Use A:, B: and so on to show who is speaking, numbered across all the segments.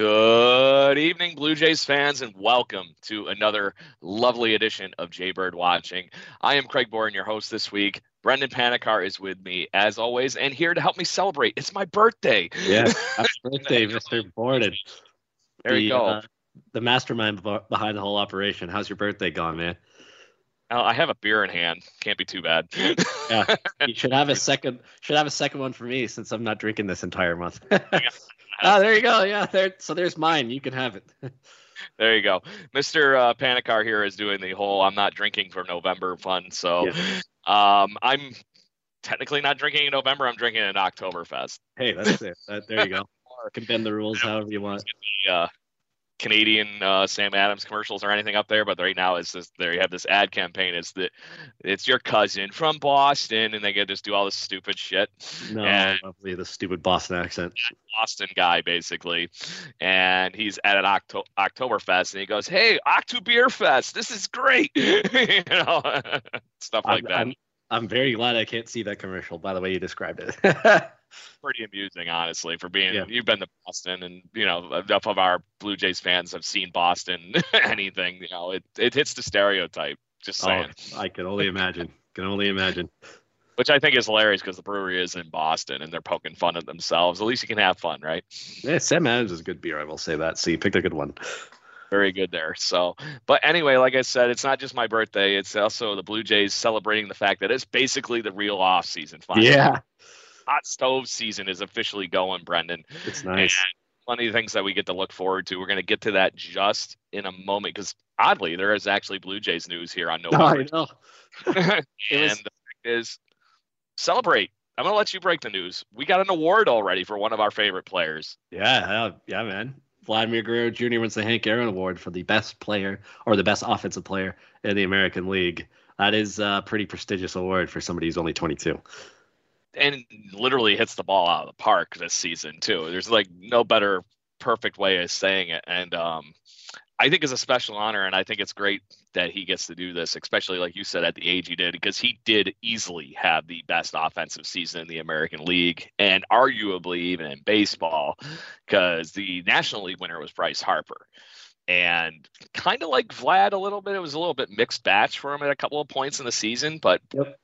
A: Good evening, Blue Jays fans, and welcome to another lovely edition of Jaybird Watching. I am Craig Boren, your host this week. Brendan Panikar is with me as always, and here to help me celebrate. It's my birthday.
B: Yeah, happy birthday, Mr. Borden.
A: There
B: the,
A: you go.
B: Uh, the mastermind behind the whole operation. How's your birthday gone, man?
A: Oh, I have a beer in hand. Can't be too bad.
B: Yeah, you should have a second. Should have a second one for me since I'm not drinking this entire month. Oh, there you go. Yeah, there. So there's mine. You can have it.
A: there you go. Mr. Uh, Panikar here is doing the whole I'm not drinking for November fun. So um, I'm technically not drinking in November. I'm drinking in Oktoberfest.
B: Hey, that's it. That, there you go. Can bend the rules however you want.
A: The, uh, Canadian uh, Sam Adams commercials or anything up there, but right now it's this. There you have this ad campaign. It's the, it's your cousin from Boston, and they get just do all this stupid shit.
B: No,
A: and
B: lovely the stupid Boston accent.
A: Boston guy basically, and he's at an Octo- Oktoberfest, and he goes, "Hey, Octo Beer Fest, this is great," you know, stuff like
B: I'm,
A: that.
B: I'm, I'm very glad I can't see that commercial. By the way, you described it.
A: Pretty amusing, honestly, for being
B: Yeah.
A: you've been to Boston, and you know enough of our Blue Jays fans have seen Boston. anything, you know, it it hits the stereotype. Just
B: oh,
A: saying.
B: I can only imagine. Can only imagine.
A: which I think is hilarious because the brewery is in Boston and they're poking fun at themselves. At least you can have fun, right?
B: Yeah, Sam Adams is a good beer. I will say that. So you picked a good one.
A: Very good there. So, but anyway, like I said, it's not just my birthday; it's also the Blue Jays celebrating the fact that it's basically the real off season. Finally.
B: Yeah,
A: hot stove season is officially going, Brendan.
B: it's nice.
A: Plenty of things that we get to look forward to. We're going to get to that just in a moment because oddly, there is actually Blue Jays news here on
B: Oh,
A: November.
B: I know.
A: and
B: was-
A: the fact is, celebrate. I'm gonna let you break the news. We got an award already for one of our favorite players.
B: Yeah, yeah, yeah, man. Vladimir Guerrero Jr. wins the Hank Aaron Award for the best player or the best offensive player in the American League. That is a pretty prestigious award for somebody who's only 22.
A: And literally hits the ball out of the park this season too. There's like no better perfect way of saying it, and um, I think it's a special honor, and I think it's great that he gets to do this, especially like you said at the age he did, because he did easily have the best offensive season in the American League, and arguably even in baseball, because the National League winner was Bryce Harper. And kind of like Vlad a little bit, it was a little bit mixed batch for him at a couple of points in the season, but
B: Yep.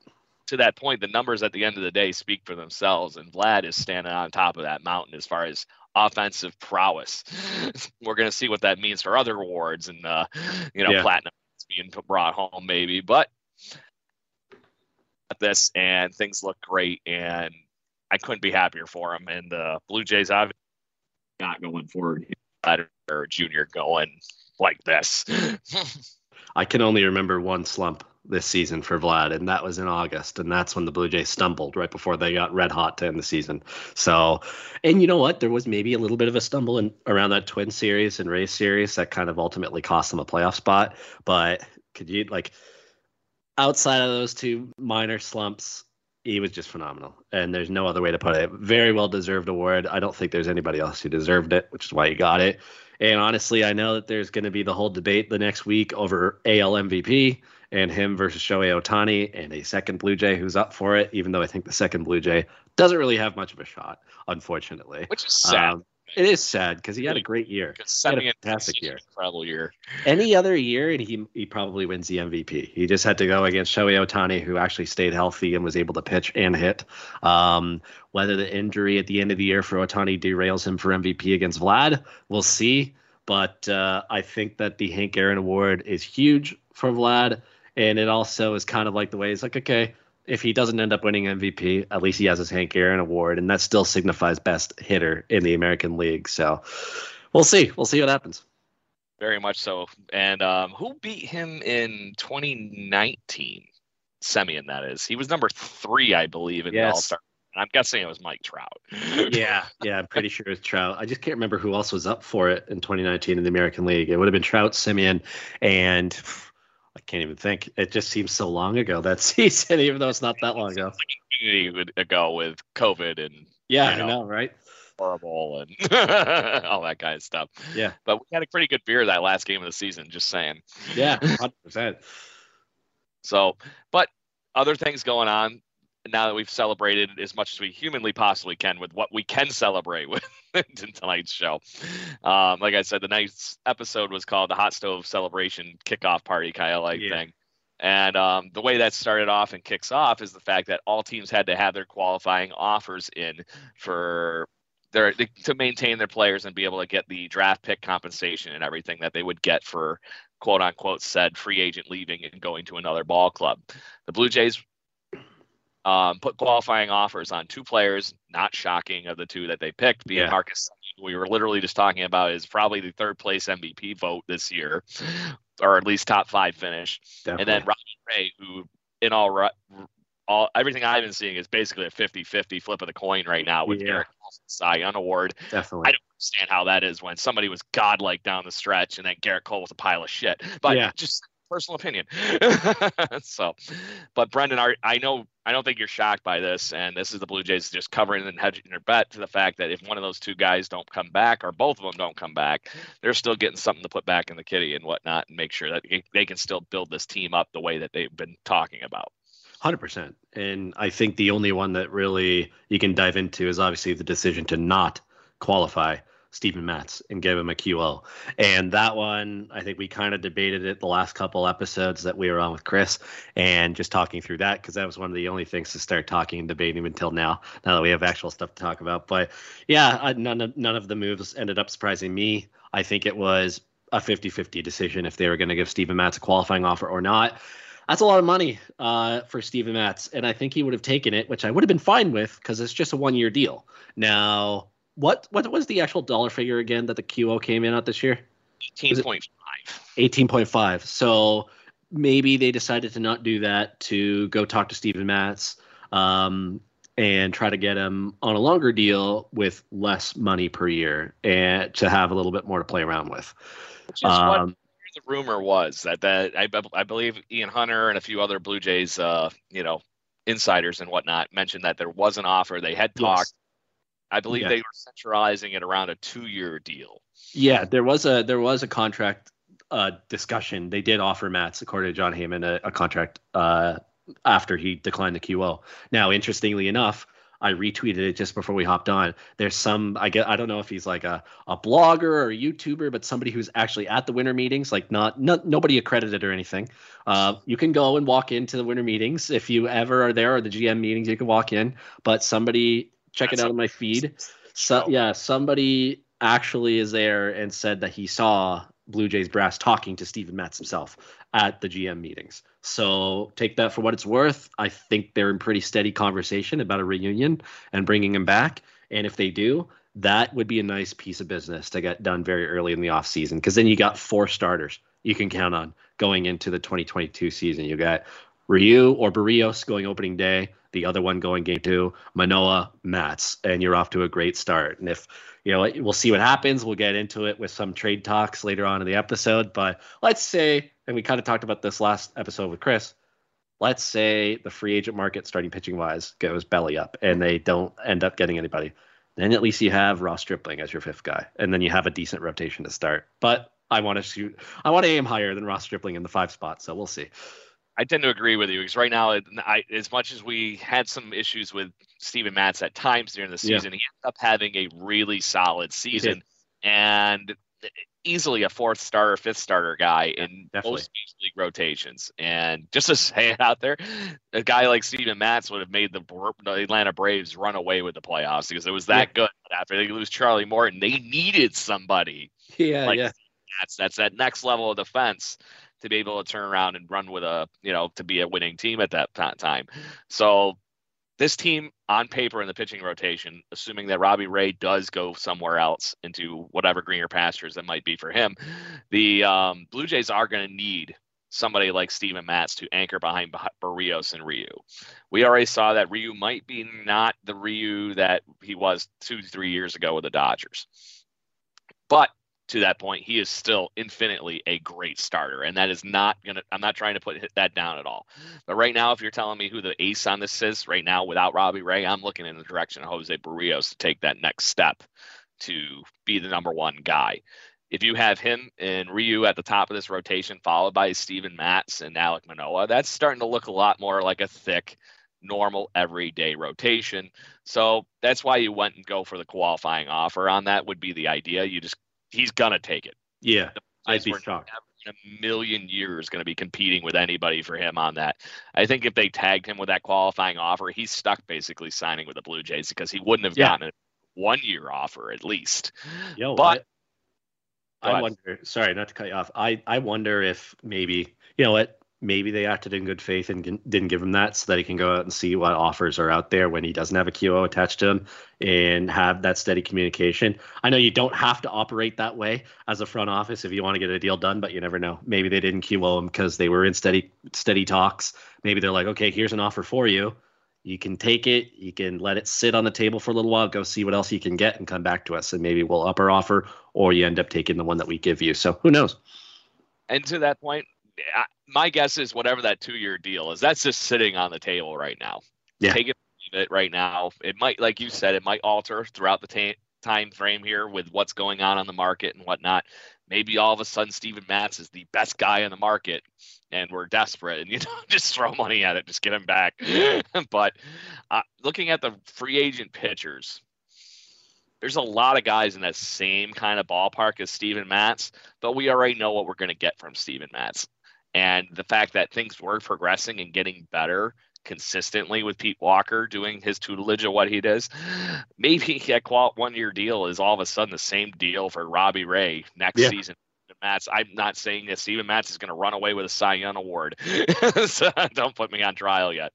A: To that point, the numbers at the end of the day speak for themselves, and Vlad is standing on top of that mountain as far as offensive prowess. We're going to see what that means for other awards and uh, you know
B: Yeah.
A: platinum being brought home maybe, but this and things look great, and I couldn't be happier for him. And the Blue Jays obviously not going forward, or Junior going like this.
B: I can only remember one slump this season for Vlad, and that was in August, and that's when the Blue Jays stumbled right before they got red hot to end the season. So, and you know what? There was maybe a little bit of a stumble in around that Twin series and Rays series that kind of ultimately cost them a playoff spot. But could you like outside of those two minor slumps? He was just phenomenal, and there's no other way to put it. Very well deserved award. I don't think there's anybody else who deserved it, which is why he got it. And honestly, I know that there's going to be the whole debate the next week over AL MVP and him versus Shohei Ohtani and a second Blue Jay who's up for it, even though I think the second Blue Jay doesn't really have much of a shot, unfortunately.
A: Which is sad.
B: Um, It is sad because he had a great year. He had a fantastic year.
A: Incredible year.
B: Any other year, and he he probably wins the MVP. He just had to go against Shohei Ohtani, who actually stayed healthy and was able to pitch and hit. Um, whether the injury at the end of the year for Ohtani derails him for MVP against Vlad, we'll see. But uh, I think that the Hank Aaron Award is huge for Vlad, and it also is kind of like the way it's like, okay, if he doesn't end up winning MVP, at least he has his Hank Aaron Award, and that still signifies best hitter in the American League. So we'll see. We'll see what happens.
A: Very much so. And um, who beat him in 2019? Semien, that is. He was number three, I believe, in yes. the All Star. I'm guessing it was Mike Trout.
B: yeah, yeah, I'm pretty sure it was Trout. I just can't remember who else was up for it in 2019 in the American League. It would have been Trout, Semien, and I can't even think. It just seems so long ago that season, even though it's not that long ago.
A: Like ago uh, with COVID and
B: yeah, you know, I know, right?
A: Horrible and all that kind of stuff.
B: Yeah,
A: but we had a pretty good beer that last game of the season. Just saying.
B: Yeah, hundred percent.
A: So, but other things going on now that we've celebrated as much as we humanly possibly can with what we can celebrate with in tonight's show. Um, like I said, the night's episode was called the Hot Stove Celebration Kickoff Party kind of like yeah. thing. And um, the way that started off and kicks off is the fact that all teams had to have their qualifying offers in for their to maintain their players and be able to get the draft pick compensation and everything that they would get for quote unquote said free agent leaving and going to another ball club. The Blue Jays um, put qualifying offers on two players. Not shocking of the two that they picked, being yeah. Marcus. We were literally just talking about is probably the third place MVP vote this year, or at least top five finish. Definitely. And then Robbie Ray, who in all all everything I've been seeing is basically a 50-50 flip of the coin right now with yeah. Gerrit Cole's Cy Young Award.
B: Definitely.
A: I don't understand how that is when somebody was godlike down the stretch and then Gerrit Cole was a pile of shit. But yeah. just personal opinion. so, but Brendan, I I know I don't think you're shocked by this, and this is the Blue Jays just covering and hedging their bet to the fact that if one of those two guys don't come back, or both of them don't come back, they're still getting something to put back in the kitty and whatnot, and make sure that they can still build this team up the way that they've been talking about.
B: Hundred percent, and I think the only one that really you can dive into is obviously the decision to not qualify Steven Matz and give him a QO. And that one, I think we kind of debated it the last couple episodes that we were on with Chris and just talking through that because that was one of the only things to start talking and debating until now, now that we have actual stuff to talk about. But yeah, none of, none of the moves ended up surprising me. I think it was a 50 50 decision if they were going to give Steven Matz a qualifying offer or not. That's a lot of money uh, for Steven Matz, and I think he would have taken it, which I would have been fine with because it's just a one year deal. Now, what what was the actual dollar figure again that the QO came in at this year?
A: Eighteen point five.
B: Eighteen point five. So maybe they decided to not do that to go talk to Steven Matz um, and try to get him on a longer deal with less money per year and to have a little bit more to play around with.
A: Which is um, what the rumor was that that I, I believe Ian Hunter and a few other Blue Jays, uh, you know, insiders and whatnot mentioned that there was an offer. They had talked. Yes I believe yeah. they were centralizing it around a two-year deal.
B: Yeah, there was a there was a contract uh, discussion. They did offer Matz, according to Jon Heyman, a, a contract uh, after he declined the QO. Now, interestingly enough, I retweeted it just before we hopped on. There's some I get I don't know if he's like a, a blogger or a YouTuber, but somebody who's actually at the winter meetings, like not, not nobody accredited or anything. Uh, you can go and walk into the winter meetings if you ever are there or the GM meetings. You can walk in, but somebody check That's it out on my feed. So yeah, somebody actually is there and said that he saw Blue Jays brass talking to Steven Matz himself at the GM meetings. So take that for what it's worth. I think they're in pretty steady conversation about a reunion and bringing him back. And if they do, that would be a nice piece of business to get done very early in the offseason because then you got four starters you can count on going into the 2022 season. You got Ryu or Berrios going opening day, the other one going game two, Manoah, Matz, and you're off to a great start. And if you know, we'll see what happens. We'll get into it with some trade talks later on in the episode. But let's say, and we kind of talked about this last episode with Chris. Let's say the free agent market, starting pitching wise, goes belly up, and they don't end up getting anybody. Then at least you have Ross Stripling as your fifth guy, and then you have a decent rotation to start. But I want to shoot. I want to aim higher than Ross Stripling in the five spot, so we'll see.
A: I tend to agree with you because right now, I, as much as we had some issues with Steven Matz at times during the season, yeah. he ended up having a really solid season and eh, easily a fourth starter, fifth starter guy in Definitely. most league rotations. And just to say it out there, a guy like Steven Matz would have made the, the Atlanta Braves run away with the playoffs because it was that yeah. good. After they lose Charlie Morton, they needed somebody.
B: Yeah, like yeah.
A: That's that's that next level of defense to be able to turn around and run with a you know to be a winning team at that time. So this team on paper in the pitching rotation, assuming that Robbie Ray does go somewhere else into whatever greener pastures that might be for him, the um, Blue Jays are going to need somebody like Steven Matz to anchor behind Berrios and Ryu. We already saw that Ryu might be not the Ryu that he was two, three years ago with the Dodgers. But to that point, he is still infinitely a great starter. And that is not going to, I'm not trying to put that down at all. But right now, if you're telling me who the ace on this is right now without Robbie Ray, I'm looking in the direction of Jose Berrios to take that next step to be the number one guy. If you have him and Ryu at the top of this rotation, followed by Steven Matz and Alec Manoah, that's starting to look a lot more like a thick, normal, everyday rotation. So that's why you went and go for the qualifying offer on that would be the idea. You just he's gonna take it.
B: Yeah, I'd be shocked.
A: In a million years, going to be competing with anybody for him on that. I think if they tagged him with that qualifying offer, he's stuck basically signing with the Blue Jays because he wouldn't have yeah. gotten a one year offer at least.
B: Yo, but I, I wonder. Sorry, not to cut you off. I I wonder if maybe you know what maybe they acted in good faith and didn't give him that so that he can go out and see what offers are out there when he doesn't have a QO attached to him and have that steady communication. I know you don't have to operate that way as a front office if you want to get a deal done, but you never know. Maybe they didn't QO him because they were in steady steady talks. Maybe they're like, okay, here's an offer for you. You can take it. You can let it sit on the table for a little while, go see what else you can get, and come back to us. And maybe we'll up our offer, or you end up taking the one that we give you. So who knows?
A: And to that point, my guess is whatever that two year deal is, that's just sitting on the table right now.
B: Yeah.
A: Take it, it right now. It might, like you said, it might alter throughout the ta- time frame here with what's going on on the market and whatnot. Maybe all of a sudden Steven Matz is the best guy in the market and we're desperate and you know just throw money at it, just get him back. but uh, looking at the free agent pitchers, there's a lot of guys in that same kind of ballpark as Steven Matz, but we already know what we're going to get from Steven Matz. And the fact that things were progressing and getting better consistently with Pete Walker doing his tutelage of what he does, maybe a one year deal is all of a sudden the same deal for Robbie Ray next yeah. season. Matz, I'm not saying that Steven Matz is going to run away with a Cy Young award. so don't put me on trial yet.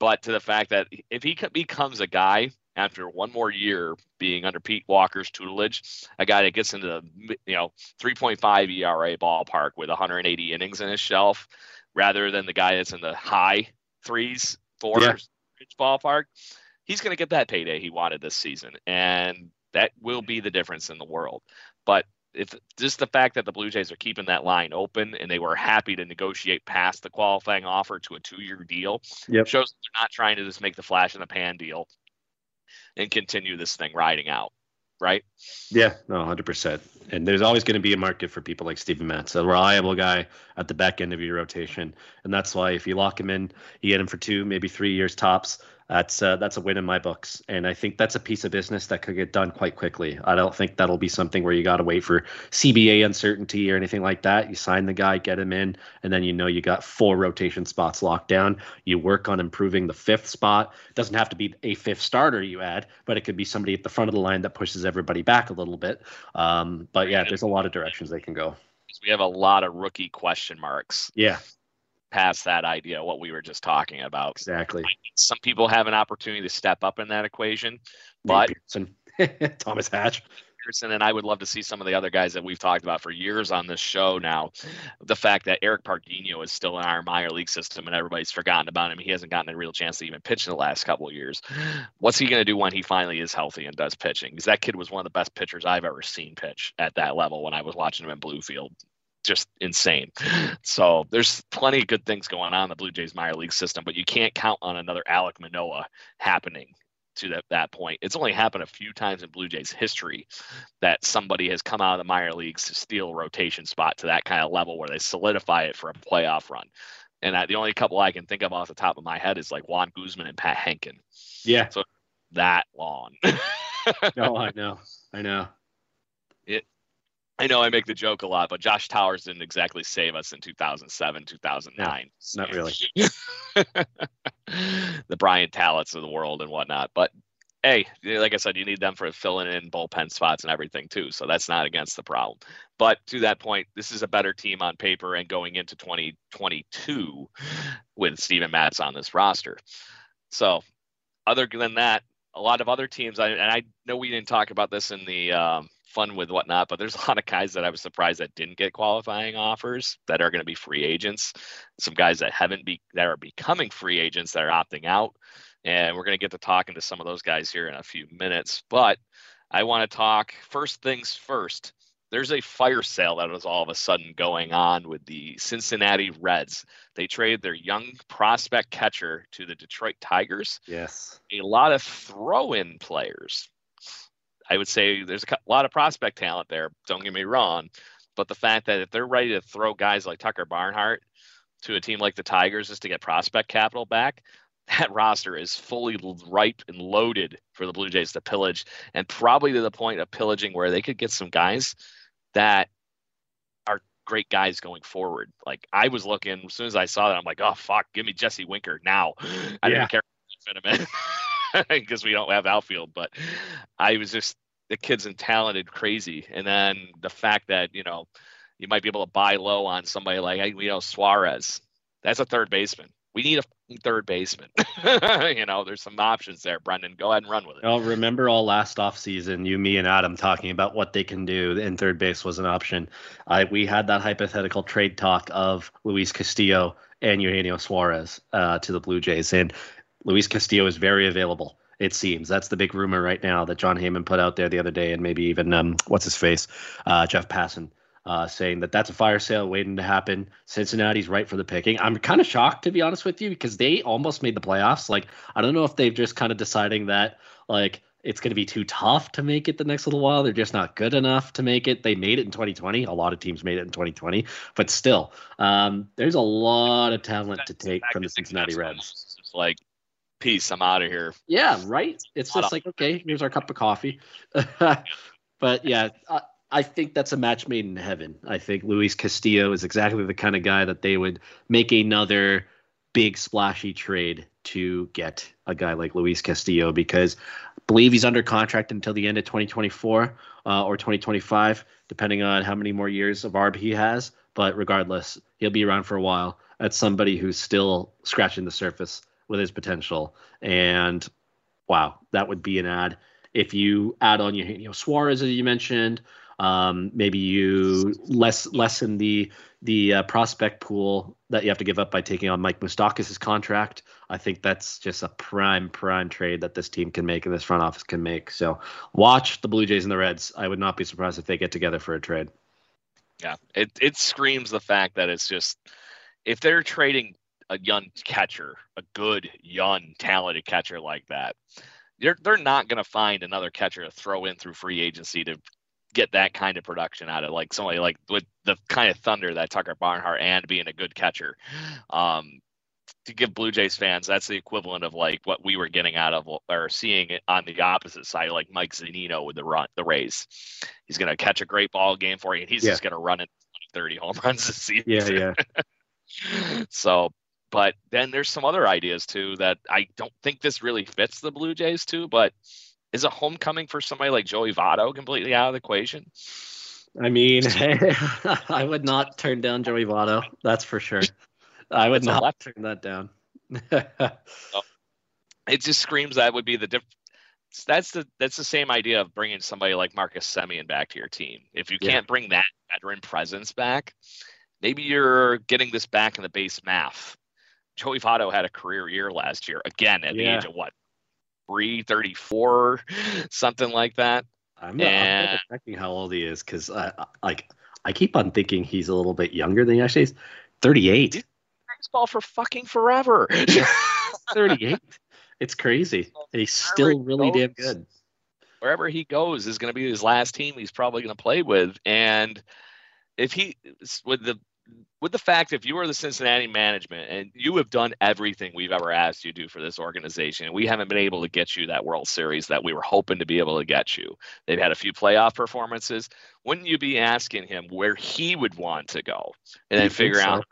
A: But to the fact that if he becomes a guy after one more year being under Pete Walker's tutelage, a guy that gets into the you know 3.5 ERA ballpark with 180 innings in his shelf, rather than the guy that's in the high threes, fours yeah. ballpark, he's going to get that payday he wanted this season, and that will be the difference in the world. But if just the fact that the Blue Jays are keeping that line open and they were happy to negotiate past the qualifying offer to a two-year deal
B: yep.
A: shows they're not trying to just make the flash in the pan deal and continue this thing riding out. Right?
B: Yeah, no, 100%. And there's always going to be a market for people like Steven Matz, a reliable guy at the back end of your rotation. And that's why if you lock him in, you get him for two, maybe three years tops that's uh, that's a win in my books, and I think that's a piece of business that could get done quite quickly. I don't think that'll be something where you got to wait for CBA uncertainty or anything like that. You sign the guy, get him in, and then you know you got four rotation spots locked down. You work on improving the fifth spot. It doesn't have to be a fifth starter you add, but it could be somebody at the front of the line that pushes everybody back a little bit. Um, but yeah, there's a lot of directions they can go.
A: We have a lot of rookie question marks.
B: Yeah
A: past that idea what we were just talking about
B: exactly
A: some people have an opportunity to step up in that equation but
B: thomas hatch
A: Pearson, and I would love to see some of the other guys that we've talked about for years on this show now. The fact that Eric Pardinho is still in our minor league system and everybody's forgotten about him. He hasn't gotten a real chance to even pitch in the last couple of years. What's he going to do when he finally is healthy and does pitching? Because that kid was one of the best pitchers I've ever seen pitch at that level when I was watching him in Bluefield just insane. So there's plenty of good things going on in the Blue Jays minor league system, but you can't count on another Alec Manoah happening to that, that point. It's only happened a few times in Blue Jays history that somebody has come out of the minor leagues to steal a rotation spot to that kind of level where they solidify it for a playoff run. And I, the only couple I can think of off the top of my head is like Juan Guzman and Pat Hentgen.
B: Yeah.
A: So that long.
B: no, I know. I know.
A: I know I make the joke a lot, but Josh Towers didn't exactly save us in 2007, 2009.
B: No, not really.
A: the Brian Tallets of the world and whatnot. But hey, like I said, you need them for filling in bullpen spots and everything too. So that's not against the problem. But to that point, this is a better team on paper and going into 2022 with Steven Matz on this roster. So other than that, a lot of other teams, I, and I know we didn't talk about this in the um, fun with whatnot, but there's a lot of guys that I was surprised that didn't get qualifying offers that are going to be free agents. Some guys that haven't be that are becoming free agents that are opting out, and we're going to get to talking to some of those guys here in a few minutes. But I want to talk first things first. There's a fire sale that was all of a sudden going on with the Cincinnati Reds. They traded their young prospect catcher to the Detroit Tigers.
B: Yes.
A: A lot of throw in players I would say there's a lot of prospect talent there. Don't get me wrong, but the fact that if they're ready to throw guys like Tucker Barnhart to a team like the Tigers just to get prospect capital back, that roster is fully ripe and loaded for the Blue Jays to pillage, and probably to the point of pillaging where they could get some guys that are great guys going forward. Like I was looking as soon as I saw that, I'm like, oh fuck, give me Jesse Winker now. I yeah. didn't care fit him in. because we don't have outfield. But I was just the kid's and talented crazy, and then the fact that you know you might be able to buy low on somebody like you know Suarez. That's a third baseman. We need a third baseman. you know, there's some options there, Brendan. Go ahead and run with it.
B: Well, remember all last off season, you, me, and Adam talking about what they can do, and third base was an option. I we had that hypothetical trade talk of Luis Castillo and Eugenio Suarez uh, to the Blue Jays, and Luis Castillo is very available. It seems that's the big rumor right now that Jon Heyman put out there the other day, and maybe even um, what's his face, uh, Jeff Passan, uh, saying that that's a fire sale waiting to happen. Cincinnati's right for the picking. I'm kind of shocked to be honest with you because they almost made the playoffs. Like I don't know if they've just kind of deciding that like it's going to be too tough to make it the next little while. They're just not good enough to make it. They made it in 2020. A lot of teams made it in 2020, but still, um, there's a lot of talent to take from the Cincinnati Reds.
A: Like peace. I'm out of here.
B: Yeah, right. It's just like okay, here's our cup of coffee. but yeah, I, I, think that's a match made in heaven. I think Luis Castillo is exactly the kind of guy that they would make another big splashy trade to get a guy like Luis Castillo because I believe he's under contract until the end of 2024 uh, or 2025, depending on how many more years of ARB he has. But regardless, he'll be around for a while. That's somebody who's still scratching the surface with his potential. And wow, that would be an ad. If you add on your, you know, Suarez as you mentioned, um, maybe you less lessen the the uh, prospect pool that you have to give up by taking on Mike Moustakas' contract. I think that's just a prime prime trade that this team can make and this front office can make. So watch the Blue Jays and the Reds. I would not be surprised if they get together for a trade.
A: Yeah, it it screams the fact that it's just if they're trading a young catcher, a good young talented catcher like that, they're they're not going to find another catcher to throw in through free agency to get that kind of production out of like somebody like with the kind of thunder that Tucker Barnhart and being a good catcher. Um, to give Blue Jays fans, that's the equivalent of like what we were getting out of or seeing on the opposite side, like Mike Zunino with the run, the Rays. He's going to catch a great ball game for you, and he's yeah. just going to run it 30 home runs this season.
B: Yeah, yeah.
A: so but then there's some other ideas too that I don't think this really fits the Blue Jays too. But is a homecoming for somebody like Joey Votto completely out of the equation?
B: I mean, I would not turn down Joey Votto. That's for sure. I would not left. turn that down.
A: it just screams that would be the diff. That's the that's the same idea of bringing somebody like Marcus Semien back to your team. If you can't bring that veteran presence back, maybe you're getting this back in the base math Joey Votto had a career year last year, again at yeah. the age of what, three thirty four, something like that.
B: I'm not, and, I'm not checking how old he is because I like I keep on thinking he's a little bit younger than he actually is. Thirty eight.
A: Baseball for fucking forever.
B: Thirty eight. It's crazy. He's still really goes, damn good.
A: Wherever he goes is going to be his last team he's probably going to play with, and if he with the with the fact if you were the Cincinnati management and you have done everything we've ever asked you to do for this organization, and we haven't been able to get you that World Series that we were hoping to be able to get you. They've had a few playoff performances. Wouldn't you be asking him where he would want to go and then figure so? out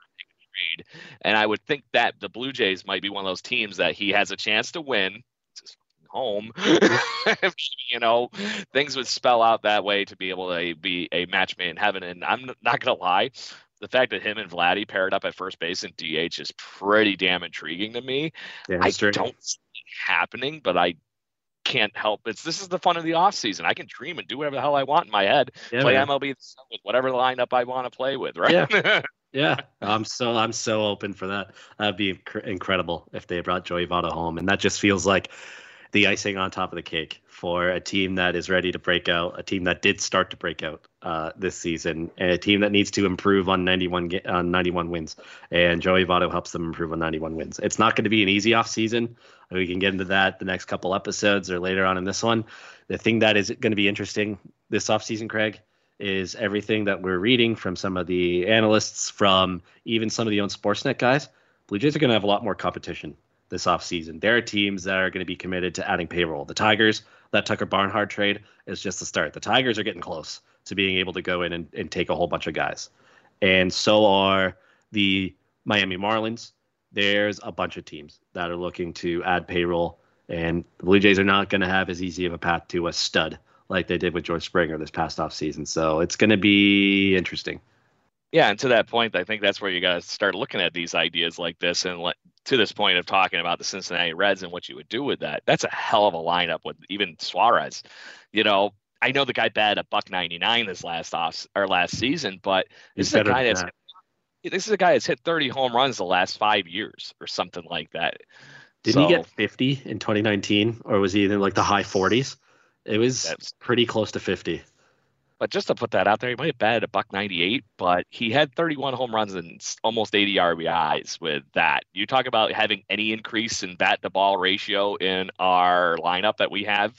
A: and I would think that the Blue Jays might be one of those teams that he has a chance to win home. you know, things would spell out that way to be able to be a match made in heaven. And I'm not going to lie, the fact that him and Vladdy paired up at first base and DH is pretty damn intriguing to me. Yeah, I don't see it happening, but I can't help it's this is the fun of the off season. I can dream and do whatever the hell I want in my head. Yeah, play man. MLB with whatever lineup I want to play with, right?
B: Yeah. yeah. I'm so I'm so open for that. That'd be inc- incredible if they brought Joey Votto home, and that just feels like the icing on top of the cake for a team that is ready to break out, a team that did start to break out uh, this season, and a team that needs to improve on 91 on 91 wins. And Joey Votto helps them improve on 91 wins. It's not going to be an easy off season. We can get into that the next couple episodes or later on in this one. The thing that is going to be interesting this off season, Craig, is everything that we're reading from some of the analysts, from even some of the own Sportsnet guys. Blue Jays are going to have a lot more competition this offseason. There are teams that are going to be committed to adding payroll. The Tigers, that Tucker Barnhart trade is just the start. The Tigers are getting close to being able to go in and, and take a whole bunch of guys. And so are the Miami Marlins. There's a bunch of teams that are looking to add payroll, and the Blue Jays are not going to have as easy of a path to a stud like they did with George Springer this past offseason. So it's going to be interesting.
A: Yeah, and to that point, I think that's where you got to start looking at these ideas like this and let, to this point of talking about the Cincinnati Reds and what you would do with that, that's a hell of a lineup with even Suarez. You know, I know the guy batted a buck 99 this last off or last season, but this is a guy that's that. this is a guy that's hit 30 home runs the last five years or something like that.
B: Did so, he get 50 in 2019, or was he in like the high 40s? It was pretty close to 50.
A: But just to put that out there, he might have batted a buck 98, but he had 31 home runs and almost 80 RBIs with that. You talk about having any increase in bat to ball ratio in our lineup that we have.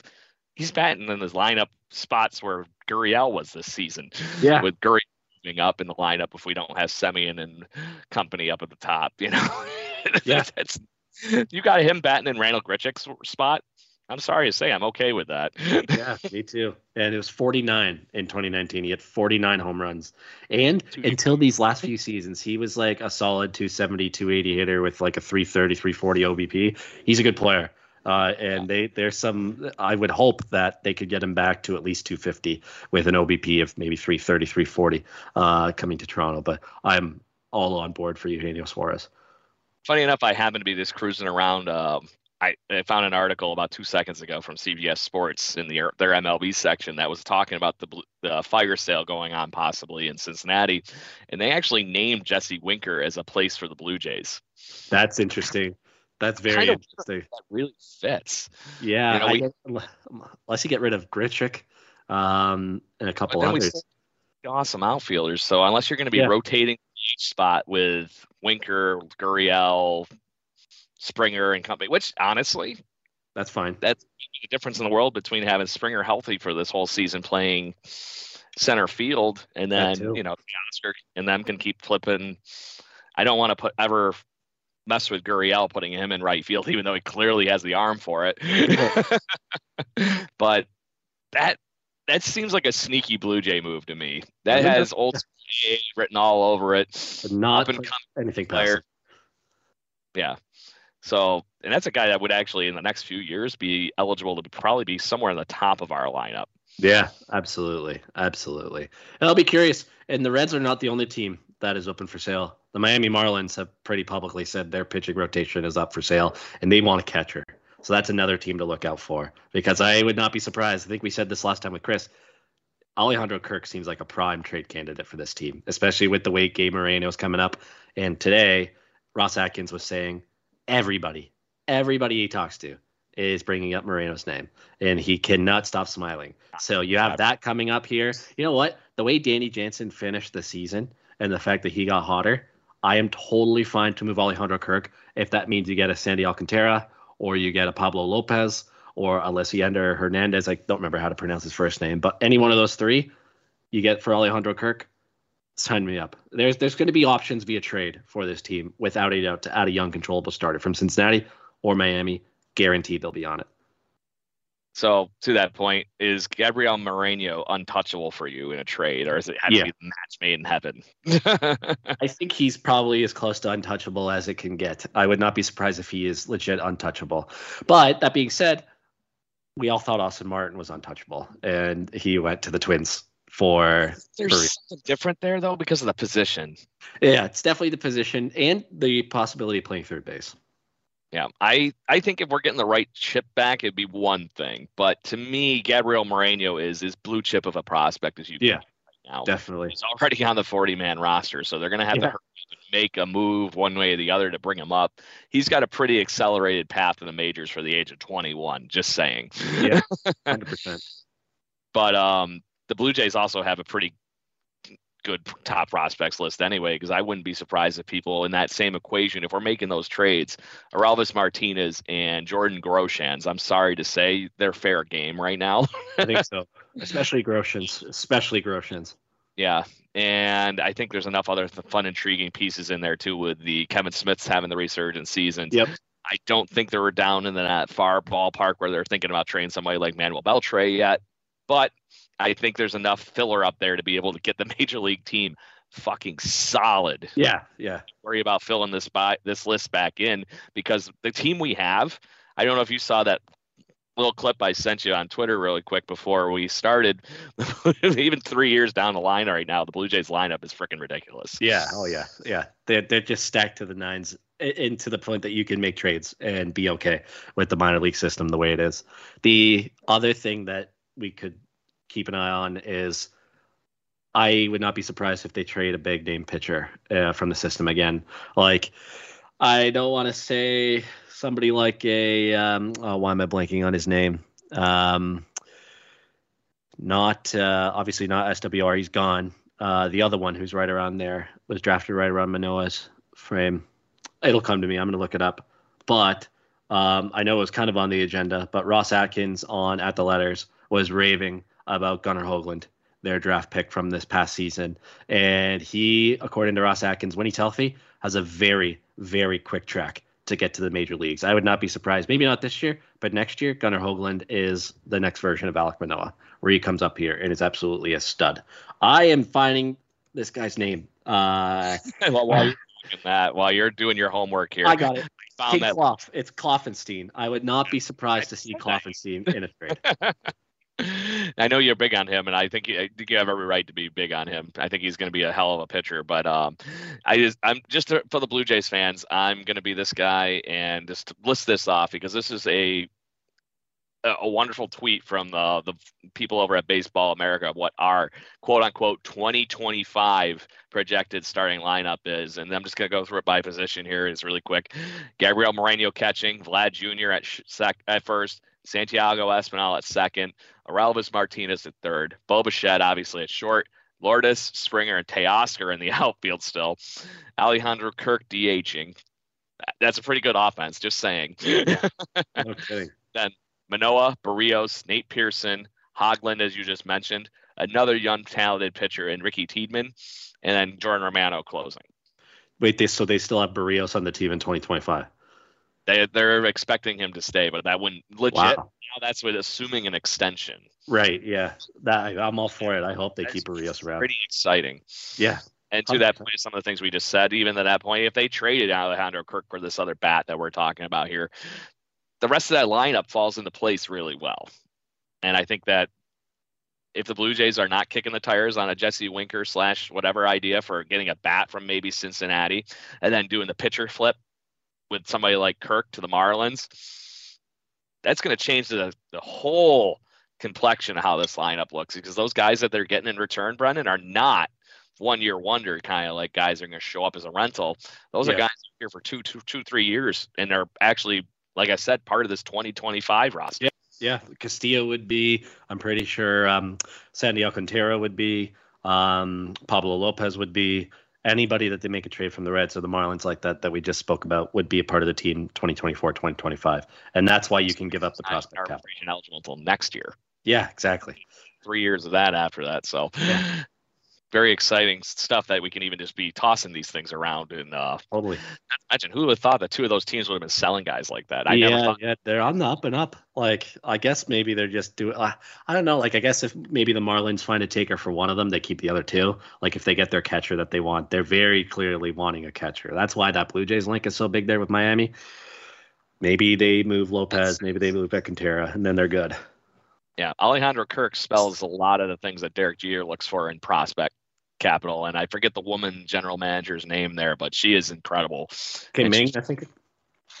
A: He's batting in his lineup spots where Gurriel was this season.
B: Yeah.
A: With Gurriel up in the lineup if we don't have Semien and company up at the top, you know.
B: yeah.
A: That's, you got him batting in Randall Grichuk's spot. I'm sorry to say, I'm okay with that.
B: yeah, me too. And it was 49 in 2019. He had 49 home runs. And until these last few seasons, he was like a solid 270, 280 hitter with like a 330, 340 OBP. He's a good player. Uh, and they there's some I would hope that they could get him back to at least 250 with an OBP of maybe 330, 340 uh, coming to Toronto. But I'm all on board for Eugenio Suarez.
A: Funny enough, I happen to be just cruising around uh, I, I, found an article about two seconds ago from CBS Sports in the, their MLB section that was talking about the, the fire sale going on possibly in Cincinnati, and they actually named Jesse Winker as a place for the Blue Jays.
B: That's interesting. That's very interesting.
A: That really fits.
B: Yeah, you know, we, I, unless you get rid of Grichuk um, and a couple others.
A: Awesome outfielders. So unless you're going to be yeah. rotating each spot with Winker, Gurriel, Springer and company, which honestly,
B: that's fine.
A: That's the difference in the world between having Springer healthy for this whole season playing center field and then, you know, Oscar and them can keep flipping. I don't want to put ever mess with Gurriel putting him in right field, even though he clearly has the arm for it. but that that seems like a sneaky Blue Jay move to me. That has old written all over it.
B: Not anything player.
A: Yeah. So, and that's a guy that would actually in the next few years be eligible to probably be somewhere in the top of our lineup.
B: Yeah, absolutely, absolutely. And I'll be curious. And the Reds are not the only team that is open for sale. The Miami Marlins have pretty publicly said their pitching rotation is up for sale, and they want a catcher. So that's another team to look out for because I would not be surprised. I think we said this last time with Chris. Alejandro Kirk seems like a prime trade candidate for this team, especially with the way Gabe Moreno is coming up. And today, Ross Atkins was saying everybody, everybody he talks to is bringing up Moreno's name, and he cannot stop smiling. So you have that coming up here. You know what? The way Danny Jansen finished the season and the fact that he got hotter, I am totally fine to move Alejandro Kirk if that means you get a Sandy Alcantara or you get a Pablo Lopez or Alessinder Hernandez. I don't remember how to pronounce his first name, but any one of those three you get for Alejandro Kirk, Sign me up. There's there's going to be options via trade for this team without a doubt to add a young controllable starter from Cincinnati or Miami. Guaranteed they'll be on it.
A: So to that point, is Gabriel Moreno untouchable for you in a trade, or is it have
B: Yeah.
A: to be a match made in heaven?
B: I think he's probably as close to untouchable as it can get. I would not be surprised if he is legit untouchable. But that being said, we all thought Austin Martin was untouchable, and he went to the Twins for. for
A: There's something different there though because of the position.
B: yeah, it's definitely the position and the possibility of playing third base.
A: Yeah, I I think if we're getting the right chip back, it'd be one thing. But to me, Gabriel Moreno is as blue chip of a prospect as you can
B: Yeah,
A: get right now.
B: Definitely.
A: He's already on the 40 man roster, so they're going to have to
B: Yeah.
A: hurry up and make a move one way or the other to bring him up. He's got a pretty accelerated path to the majors for the age of 21. Just saying.
B: Yeah, hundred percent.
A: but um, the Blue Jays also have a pretty good top prospects list anyway, because I wouldn't be surprised if people in that same equation, if we're making those trades, Orelvis Martinez and Jordan Groshans, I'm sorry to say, they're fair game right now.
B: I think so. Especially Groshans. Especially Groshans.
A: Yeah, and I think there's enough other th- fun, intriguing pieces in there too, with the Kevin Smiths having the resurgence seasons.
B: Yep.
A: I don't think they were down in that far ballpark where they're thinking about trading somebody like Manuel Beltre yet, but I think there's enough filler up there to be able to get the major league team fucking solid.
B: Yeah, yeah.
A: Worry about filling this by this list back in because the team we have. I don't know if you saw that little clip I sent you on Twitter really quick before we started. Even three years down the line right now, the Blue Jays lineup is freaking ridiculous.
B: Yeah. Oh yeah. Yeah. They're they're just stacked to the nines, i- and to the point that you can make trades and be okay with the minor league system the way it is. The other thing that we could keep an eye on is. I would not be surprised if they trade a big name pitcher uh, from the system again. Like, I don't want to say somebody like a um, oh, why am I blanking on his name? Um, not uh, obviously not SWR. He's gone. Uh, the other one who's right around there was drafted right around Manoah's frame. It'll come to me. I'm going to look it up. But um, I know it was kind of on the agenda. But Ross Atkins on At the Letters was raving about Gunnar Hoglund, their draft pick from this past season. And he, according to Ross Atkins, when he's healthy, has a very, very quick track to get to the major leagues. I would not be surprised. Maybe not this year, but next year, Gunnar Hoglund is the next version of Alec Manoah, where he comes up here and is absolutely a stud. I am finding this guy's name. Uh,
A: well, while you're doing that, while you're doing your homework here,
B: I got it.
A: I found that.
B: It's Kloffenstein. I would not be surprised to see Kloffenstein in a trade.
A: I know you're big on him, and I think you, I think you have every right to be big on him. I think he's going to be a hell of a pitcher. But um, I just I'm just to- for the Blue Jays fans, I'm going to be this guy and just list this off because this is a a wonderful tweet from the the people over at Baseball America what our quote unquote 2025 projected starting lineup is, and I'm just gonna go through it by position here. It's really quick. Gabriel Moreno catching, Vlad Jr. at sec at first, Santiago Espinal at second, Orelvis Martinez at third, Bo Bichette obviously at short. Lourdes, Springer, and Teoscar in the outfield still. Alejandro Kirk DHing. That's a pretty good offense, just saying.
B: No kidding.
A: Manoah, Berrios, Nate Pearson, Hoglund, as you just mentioned, another young talented pitcher in Ricky Tiedemann, and then Jordan Romano closing.
B: Wait, they so they still have Berrios on the team in 2025.
A: They they're expecting him to stay, but that wouldn't legit.
B: Wow.
A: Now that's with assuming an extension.
B: Right. Yeah. That I'm all for it. I hope they
A: That's
B: keep Berrios around.
A: Pretty exciting.
B: Yeah.
A: And to that
B: 100%.
A: point, some of the things we just said, even to that point, if they traded Alejandro Kirk for this other bat that we're talking about here, the rest of that lineup falls into place really well. And I think that if the Blue Jays are not kicking the tires on a Jesse Winker slash whatever idea for getting a bat from maybe Cincinnati and then doing the pitcher flip with somebody like Kirk to the Marlins, that's going to change the, the whole complexion of how this lineup looks because those guys that they're getting in return, Brendan, are not one year wonder kind of like guys are going to show up as a rental. Those are guys here for two, two, two, three years, and they're actually, like I said, part of this 2025 roster.
B: Yeah. Castillo would be. I'm pretty sure um, Sandy Alcantara would be. Um, Pablo Lopez would be. Anybody that they make a trade from the Reds or the Marlins like that that we just spoke about would be a part of the team 2024, 2025, and that's why you can give up the prospect cap.
A: eligible until next year.
B: Yeah, exactly.
A: Three years of that after that. So, very exciting stuff that we can even just be tossing these things around. And uh,
B: totally.
A: Imagine who would have thought that two of those teams would have been selling guys like that. I
B: yeah,
A: never thought.
B: Yeah, they're on the up and up. Like, I guess maybe they're just doing. Uh, I don't know. Like, I guess if maybe the Marlins find a taker for one of them, they keep the other two. Like, if they get their catcher that they want, they're very clearly wanting a catcher. That's why that Blue Jays link is so big there with Miami. Maybe they move Lopez, maybe they move Alcantara, and then they're good.
A: Yeah, Alejandro Kirk spells a lot of the things that Derek Jeter looks for in prospect capital, and I forget the woman general manager's name there, but she is incredible.
B: Okay, Ming, I think.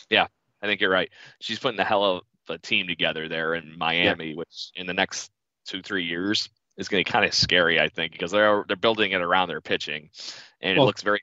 A: Yeah, I think you're right. She's putting the hell of a team together there in Miami, yeah. which in the next two three years is going to be kind of scary, I think, because they're they're building it around their pitching, and well, it looks very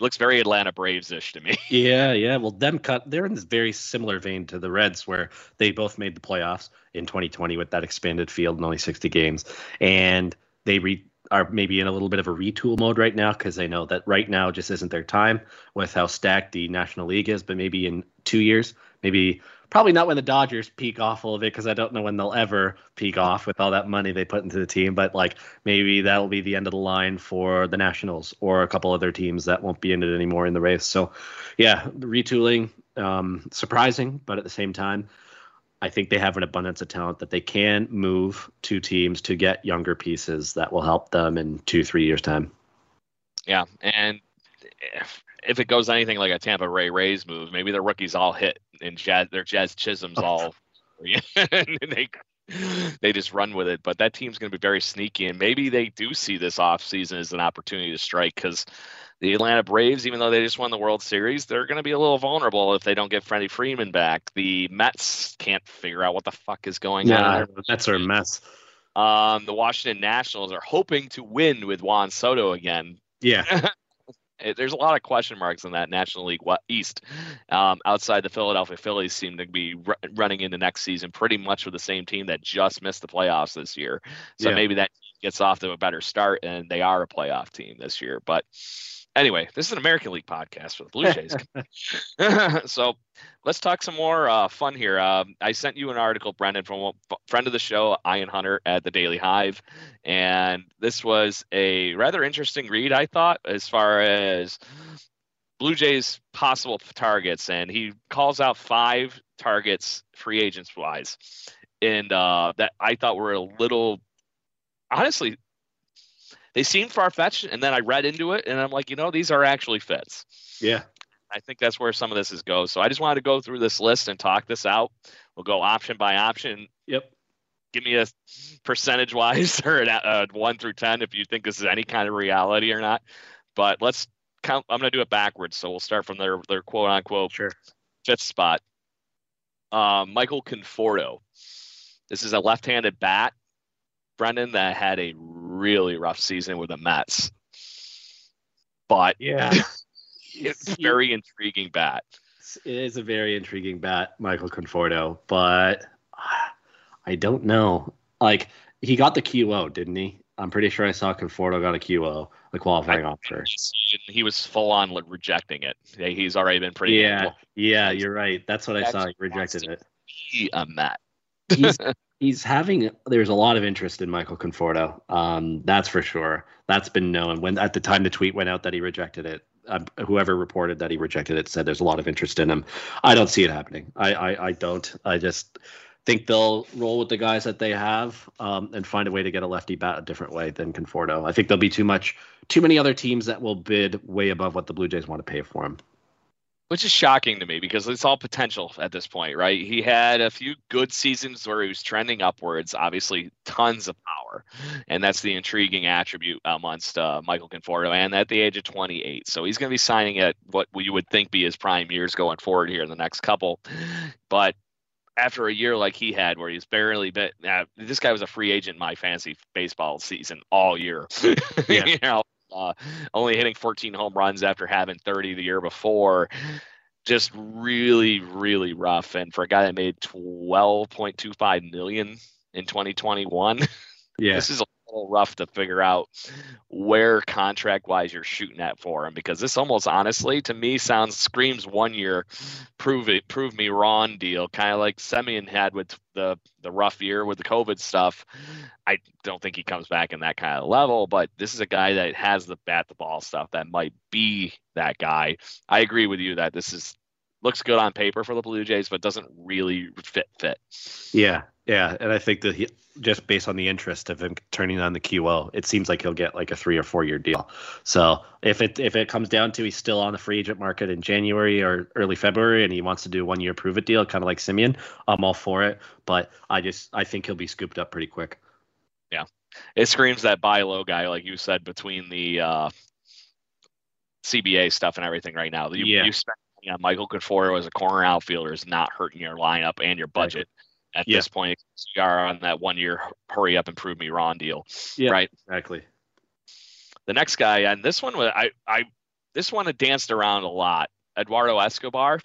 A: looks very Atlanta Braves-ish to me.
B: Yeah, yeah. Well, them cut. They're in this very similar vein to the Reds, where they both made the playoffs in 2020 with that expanded field and only 60 games, and they re are maybe in a little bit of a retool mode right now because they know that right now just isn't their time with how stacked the National League is. But maybe in two years, maybe probably not when the Dodgers peak off little bit because I don't know when they'll ever peak off with all that money they put into the team. But like maybe that'll be the end of the line for the Nationals or a couple other teams that won't be in it anymore in the race. So yeah, retooling, um, surprising, but at the same time, I think they have an abundance of talent that they can move to teams to get younger pieces that will help them in two, three years' time.
A: Yeah, and if, if it goes anything like a Tampa Ray Rays move, maybe the rookies all hit and Jazz, their Jazz Chisholm's all, and they they just run with it. But that team's going to be very sneaky, and maybe they do see this offseason as an opportunity to strike because the Atlanta Braves, even though they just won the World Series, they're going to be a little vulnerable if they don't get Freddie Freeman back. The Mets can't figure out what the fuck is going
B: yeah,
A: on.
B: The Mets are a mess.
A: Um, the Washington Nationals are hoping to win with Juan Soto again.
B: Yeah.
A: There's a lot of question marks in that National League East. Um, outside the Philadelphia Phillies seem to be r- running into next season pretty much with the same team that just missed the playoffs this year. So yeah. maybe that gets off to a better start and they are a playoff team this year. But Anyway, this is an American League podcast for the Blue Jays. so let's talk some more uh, fun here. Um, I sent you an article, Brendan, from a friend of the show, Ian Hunter at the Daily Hive. And this was a rather interesting read, I thought, as far as Blue Jays possible targets. And he calls out five targets free agents wise. And uh, that I thought were a little, honestly, they seemed far fetched, and then I read into it, and I'm like, you know, these are actually fits.
B: Yeah.
A: I think that's where some of this is goes. So I just wanted to go through this list and talk this out. We'll go option by option.
B: Yep.
A: Give me a percentage wise or a one through ten if you think this is any kind of reality or not. But let's count. I'm going to do it backwards. So we'll start from their their quote unquote
B: sure.
A: fifth spot. Um, Michael Conforto. This is a left-handed bat Brendan, that had a really rough season with the Mets. But
B: yeah,
A: it's very intriguing bat.
B: It is a very intriguing bat, Michael Conforto, but I don't know. Like he got the QO, didn't he? I'm pretty sure I saw Conforto got a QO, the qualifying offer.
A: He was full on rejecting it. He's already been pretty.
B: Yeah, yeah, you're right. That's what I saw. He rejected it.
A: He a Met.
B: he's he's having there's a lot of interest in Michael Conforto. Um, that's for sure. That's been known. When at the time the tweet went out that he rejected it, uh, whoever reported that he rejected it said there's a lot of interest in him. I don't see it happening. I I, I don't. I just think they'll roll with the guys that they have um, and find a way to get a lefty bat a different way than Conforto. I think there'll be too much, too many other teams that will bid way above what the Blue Jays want to pay for him
A: which is shocking to me because it's all potential at this point, right? He had a few good seasons where he was trending upwards, obviously tons of power, and that's the intriguing attribute amongst uh, Michael Conforto, and at the age of 28, so he's going to be signing at what you would think be his prime years going forward here in the next couple, but. After a year like he had, where he's barely been, uh, this guy was a free agent in my fantasy baseball season all year. Yeah. you know, uh, only hitting 14 home runs after having 30 the year before. Just really, really rough. And for a guy that made 12.25 million in 2021,
B: yeah,
A: this is a little rough to figure out where contract wise you're shooting at for him because this almost honestly to me sounds screams one year prove it prove me wrong deal kind of like Semien had with the the rough year with the COVID stuff. I don't think he comes back in that kind of level, but this is a guy that has the bat the ball stuff that might be that guy. I agree with you that this is looks good on paper for the Blue Jays, but doesn't really fit fit.
B: Yeah, yeah, and I think that he just based on the interest of him turning on the QO, it seems like he'll get like a three or four year deal. So if it if it comes down to he's still on the free agent market in January or early February and he wants to do a one year prove it deal, kind of like Semien, I'm all for it. But I just I think he'll be scooped up pretty quick.
A: Yeah, it screams that buy low guy, like you said, between the uh, CBA stuff and everything right now. You,
B: Yeah.
A: you money on Michael Conforto as a corner outfielder is not hurting your lineup and your budget. At
B: Yeah.
A: this point, you are on that one year hurry up and prove me wrong deal.
B: Yeah.
A: Right.
B: Exactly.
A: The next guy, and this one was I I this one had danced around a lot. Eduardo Escobar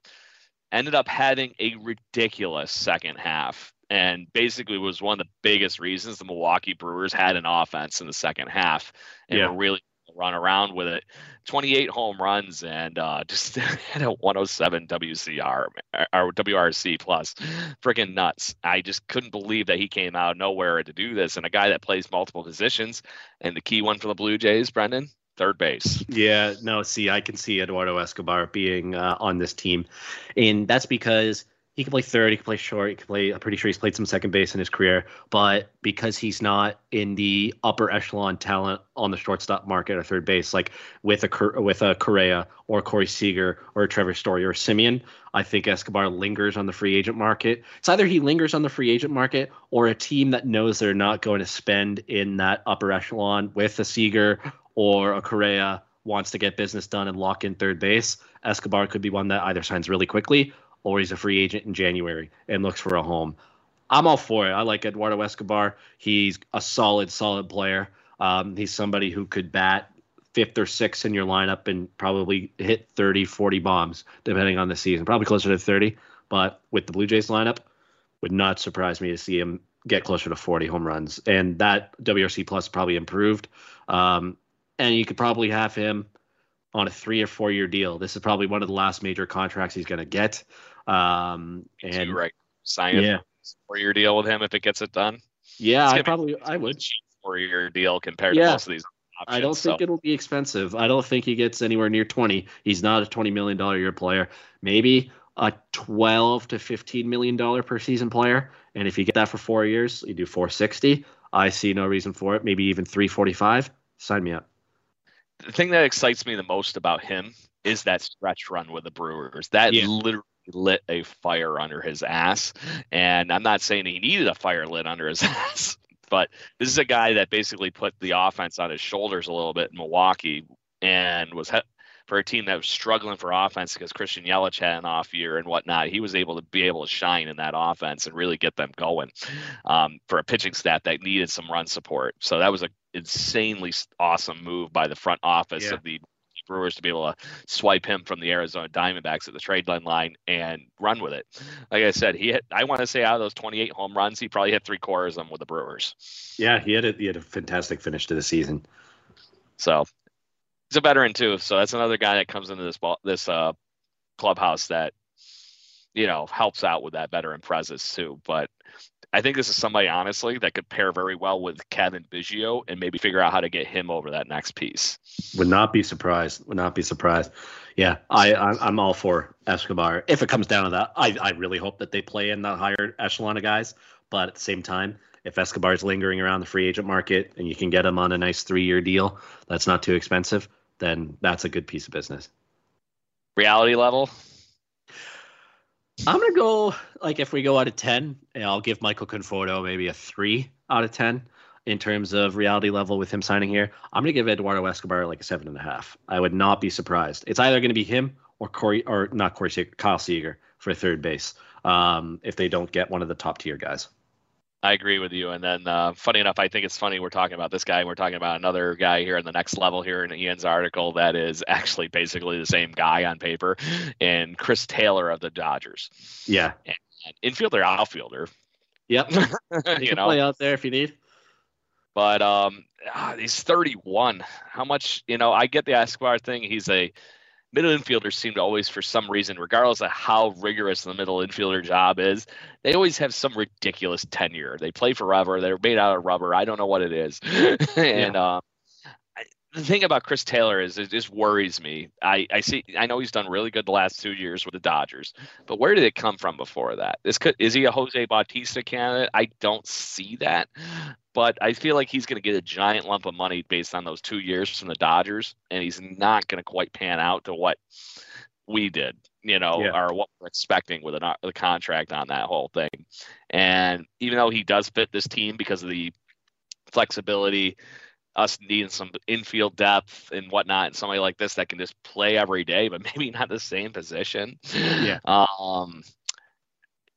A: ended up having a ridiculous second half and basically was one of the biggest reasons the Milwaukee Brewers had an offense in the second half and
B: Yeah.
A: were really run around with it. 28 home runs and uh, just had a 107 WCR or WRC plus. Freaking nuts. I just couldn't believe that he came out of nowhere to do this. And a guy that plays multiple positions and the key one for the Blue Jays, Brendan, third base.
B: Yeah, no, see, I can see Eduardo Escobar being uh, on this team. And that's because he can play third, he can play short, he can play, I'm pretty sure he's played some second base in his career. But because he's not in the upper echelon talent on the shortstop market or third base, like with a with a Correa or Corey Seager or a Trevor Story or a Semien, I think Escobar lingers on the free agent market. It's either he lingers on the free agent market or a team that knows they're not going to spend in that upper echelon with a Seager or a Correa wants to get business done and lock in third base. Escobar could be one that either signs really quickly or he's a free agent in January and looks for a home. I'm all for it. I like Eduardo Escobar. He's a solid, solid player. Um, he's somebody who could bat fifth or sixth in your lineup and probably hit 30, 40 bombs, depending on the season. Probably closer to 30. But with the Blue Jays lineup, would not surprise me to see him get closer to 40 home runs. And that WRC plus probably improved. Um, and you could probably have him on a three or four year deal. This is probably one of the last major contracts he's going to get. Um, and
A: right, sign
B: yeah,
A: a four year deal with him if it gets it done.
B: yeah, I probably I would.
A: Four year deal compared
B: Yeah.
A: to most of these options.
B: I don't
A: so.
B: think it'll be expensive. I don't think he gets anywhere near 20. He's not a 20 million dollar year player. Maybe a 12 to 15 million dollar per season player. And if you get that for 4 years, you do 460. I see no reason for it. Maybe even 345. Sign me up.
A: the thing that excites me the most about him is that stretch run with the Brewers. That
B: Yeah.
A: literally lit a fire under his ass. And I'm not saying he needed a fire lit under his ass, but this is a guy that basically put the offense on his shoulders a little bit in Milwaukee and was he- for a team that was struggling for offense because Christian Yelich had an off year and whatnot. He was able to be able to shine in that offense and really get them going um, for a pitching staff that needed some run support. So that was an insanely awesome move by the front office
B: Yeah.
A: of the Brewers to be able to swipe him from the Arizona Diamondbacks at the trade deadline and run with it. Like I said, he hit. I want to say out of those 28 home runs, he probably hit three quarters of them with the Brewers.
B: Yeah, he had a, he had a fantastic finish to the season.
A: So he's a veteran too. So that's another guy that comes into this ball, this uh, clubhouse that you know helps out with that veteran presence too. But I think this is somebody honestly that could pair very well with Cavan Biggio and maybe figure out how to get him over that next piece.
B: Would not be surprised. Would not be surprised. Yeah, I, I'm, all for Escobar. If it comes down to that, I, I really hope that they play in the higher echelon of guys. But at the same time, if Escobar's lingering around the free agent market and you can get him on a nice three year deal that's not too expensive, then that's a good piece of business.
A: Reality level,
B: I'm gonna go like if we go out of ten, I'll give Michael Conforto maybe a three out of ten in terms of reality level with him signing here. I'm gonna give Eduardo Escobar like a seven and a half. I would not be surprised. It's either gonna be him or Corey or not Corey Seager, Kyle Seager for third base. Um, if they don't get one of the top tier guys.
A: I agree with you. And then, uh, funny enough, I think it's funny we're talking about this guy. and We're talking about another guy here in the next level here in Ian's article that is actually basically the same guy on paper, and Chris Taylor of the Dodgers,
B: Yeah.
A: An infielder, outfielder.
B: Yep.
A: you know,
B: play out there if you need.
A: But um, ah, he's 31. How much? You know, I get the Escobar thing. He's a middle infielders seem to always, for some reason, regardless of how rigorous the middle infielder job is, they always have some ridiculous tenure. They play forever. They're made out of rubber. I don't know what it is. and yeah. um, the thing about Chris Taylor is it just worries me. I, I see I know he's done really good the last two years with the Dodgers, but where did it come from before that? Is is he a Jose Bautista candidate? I don't see that but I feel like he's going to get a giant lump of money based on those two years from the Dodgers, and he's not going to quite pan out to what we did, you know, yeah. or what we're expecting with a the contract on that whole thing. And even though he does fit this team because of the flexibility, us needing some infield depth and whatnot, and somebody like this that can just play every day, but maybe not the same position.
B: Yeah.
A: Um,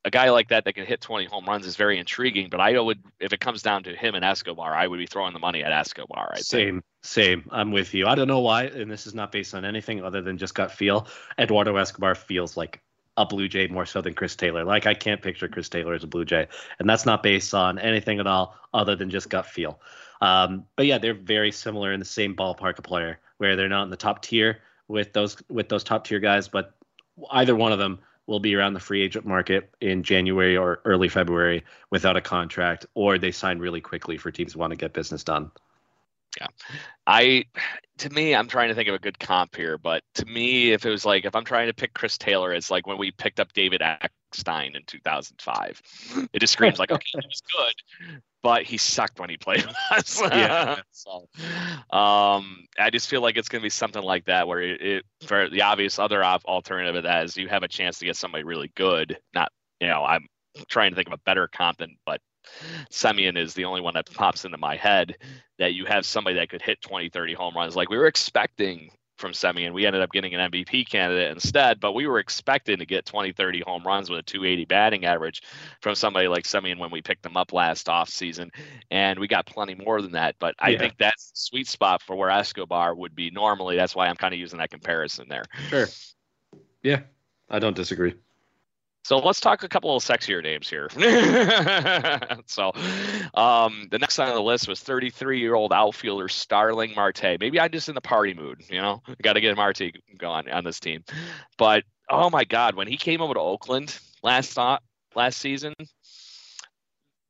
A: a guy like that that can hit 20 home runs is very intriguing. But I would, if it comes down to him and Escobar, I would be throwing the money at Escobar. I
B: same,
A: think.
B: same. I'm with you. I don't know why, and this is not based on anything other than just gut feel. Eduardo Escobar feels like a Blue Jay more so than Chris Taylor. Like I can't picture Chris Taylor as a Blue Jay, and that's not based on anything at all other than just gut feel. Um, but yeah, they're very similar in the same ballpark of player, where they're not in the top tier with those with those top tier guys, but either one of them will be around the free agent market in January or early February without a contract, or they sign really quickly for teams who want to get business done.
A: Yeah. I to me, I'm trying to think of a good comp here, but to me, if it was like if I'm trying to pick Chris Taylor, it's like when we picked up David Eckstein in 2005. It just screams like, okay, he's good, but he sucked when he played with us.
B: yeah.
A: so, um, I just feel like it's going to be something like that, where it, it for the obvious other alternative of that is you have a chance to get somebody really good. Not, you know, I'm trying to think of a better comp than, but Semien is the only one that pops into my head that you have somebody that could hit 20, 30 home runs. Like we were expecting from Semien. We ended up getting an MVP candidate instead, but we were expecting to get 20, 30 home runs with a 280 batting average from somebody like Semien when we picked them up last offseason. And we got plenty more than that. But I yeah. think that's the sweet spot for where Escobar would be normally. That's why I'm kind of using that comparison there.
B: Sure. Yeah, I don't disagree.
A: So let's talk a couple of sexier names here. so um, the next on the list was 33 year old outfielder Starling Marte. Maybe I'm just in the party mood, you know, got to get Marte going on this team. But oh my God, when he came over to Oakland last thought last season,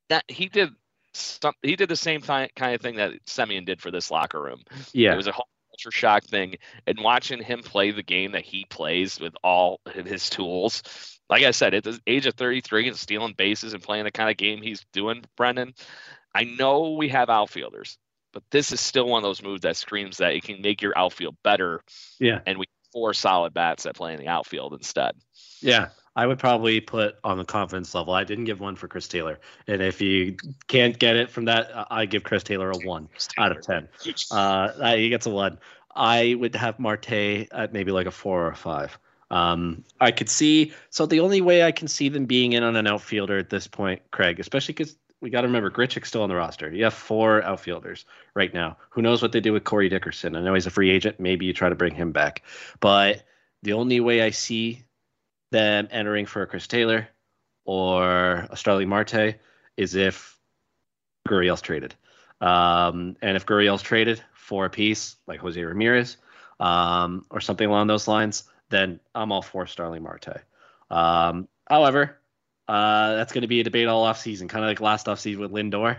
A: that he did some, he did the same th- kind of thing that Semien did for this locker room.
B: Yeah,
A: it was a whole culture shock thing, and watching him play the game that he plays with all of his tools like I said, at the age of 33 and stealing bases and playing the kind of game he's doing, Brendan, I know we have outfielders, but this is still one of those moves that screams that it can make your outfield better.
B: Yeah.
A: And we four solid bats that play in the outfield instead.
B: Yeah. I would probably put on the confidence level. I didn't give one for Chris Taylor, and if you can't get it from that, I give Chris Taylor a one out of ten. Uh, he gets a one. I would have Marte at maybe like a four or a five. Um, I could see. So the only way I can see them being in on an outfielder at this point, Craig, especially because we got to remember Grichuk's still on the roster. You have four outfielders right now. Who knows what they do with Corey Dickerson? I know he's a free agent. Maybe you try to bring him back. But the only way I see them entering for Chris Taylor or a Starling Marte is if Gurriel's traded. Um, and if Gurriel's traded for a piece like Jose Ramirez um, or something along those lines, then I'm all for Starling Marte. Um, however, uh, that's going to be a debate all off season, kind of like last off season with Lindor.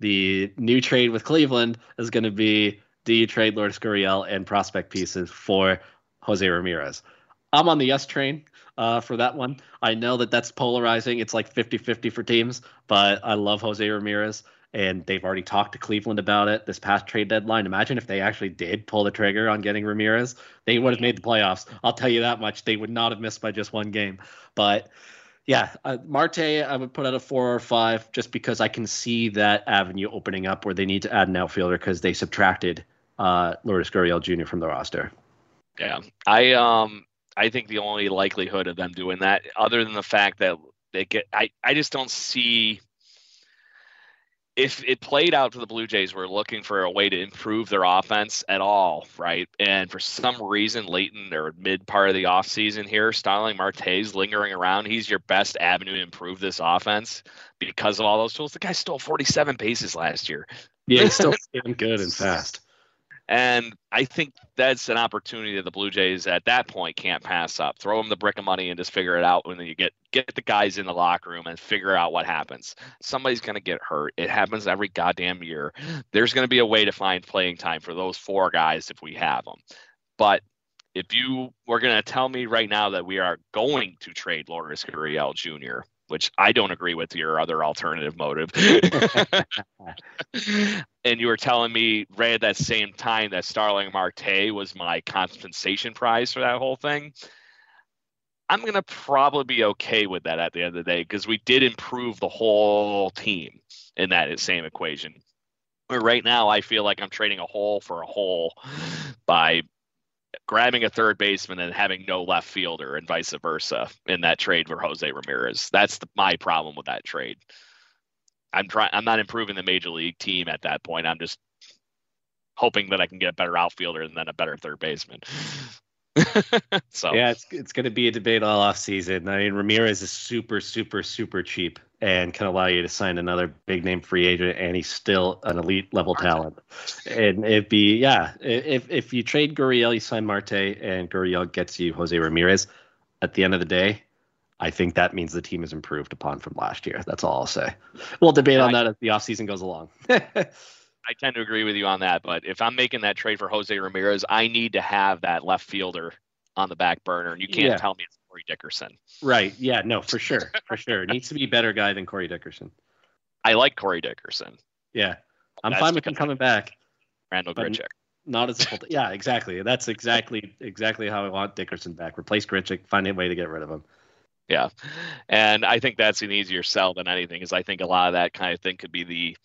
B: The new trade with Cleveland is going to be do you trade Lourdes Gurriel and prospect pieces for Jose Ramirez? I'm on the yes train uh, for that one. I know that that's polarizing. It's like 50 50 for teams, but I love Jose Ramirez and they've already talked to Cleveland about it this past trade deadline. Imagine if they actually did pull the trigger on getting Ramirez, they would have made the playoffs. I'll tell you that much. They would not have missed by just one game. But yeah, uh, Marte, I would put at a four or five just because I can see that avenue opening up where they need to add an outfielder because they subtracted uh, Lourdes Gurriel Jr. from the roster.
A: Yeah, I um I think the only likelihood of them doing that, other than the fact that they get, I I just don't see if it played out to the Blue Jays were looking for a way to improve their offense at all, right? And for some reason, late in their mid part of the offseason here, Starling Marte's lingering around. He's your best avenue to improve this offense because of all those tools. The guy stole 47 bases last year.
B: Yeah, he's still damn good and fast.
A: And I think that's an opportunity that the Blue Jays at that point can't pass up. Throw them the brick of money and just figure it out when you get get the guys in the locker room and figure out what happens. Somebody's going to get hurt. It happens every goddamn year. There's going to be a way to find playing time for those four guys if we have them. But if you were going to tell me right now that we are going to trade Lourdes Gurriel Jr., which I don't agree with your other alternative motive. and you were telling me right at that same time that Starling Marte was my compensation prize for that whole thing. I'm going to probably be okay with that at the end of the day because we did improve the whole team in that same equation. But right now I feel like I'm trading a hole for a hole by grabbing a third baseman and having no left fielder and vice versa in that trade for Jose Ramirez. That's the, my problem with that trade. I'm trying. I'm not improving the major league team at that point. I'm just hoping that I can get a better outfielder and then a better third baseman.
B: so yeah, it's it's going to be a debate all off season. I mean, Ramirez is super, super, super cheap and can allow you to sign another big name free agent, and he's still an elite level talent. And it'd be yeah, if if you trade Gurriel, you sign Marte, and Gurriel gets you Jose Ramirez. At the end of the day, I think that means the team is improved upon from last year. That's all I'll say. We'll debate on that as the offseason goes along.
A: I tend to agree with you on that. But if I'm making that trade for Jose Ramirez, I need to have that left fielder on the back burner, and you can't yeah. tell me it's Corey Dickerson.
B: Right? Yeah. No, for sure, for sure. Needs to be a better guy than Corey Dickerson.
A: I like Corey Dickerson.
B: Yeah, I'm That's fine with him coming back.
A: Randal Grichuk.
B: Not as a full. yeah, exactly. That's exactly exactly how I want Dickerson back. Replace Grichuk. Find a way to get rid of him.
A: Yeah, and I think that's an easier sell than anything. Is I think a lot of that kind of thing could be the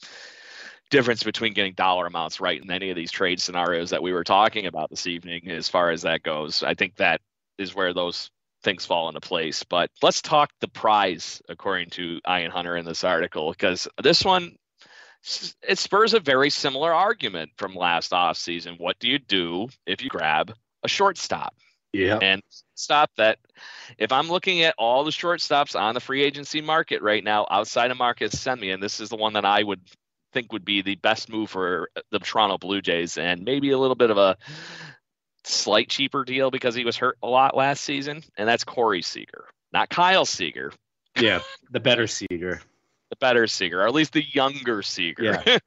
A: difference between getting dollar amounts right in any of these trade scenarios that we were talking about this evening as far as that goes. I think that is where those things fall into place. But let's talk the prize, according to Ian Hunter in this article, because this one it spurs a very similar argument from last off season. What do you do if you grab a shortstop?
B: Yeah.
A: And stop that if I'm looking at all the shortstops on the free agency market right now outside of Marcus Semien, this is the one that I would think would be the best move for the Toronto Blue Jays, and maybe a little bit of a slight cheaper deal because he was hurt a lot last season, and that's Corey Seager, not Kyle Seager.
B: Yeah, the better Seager.
A: the better Seager, or at least the younger Seager. Yeah.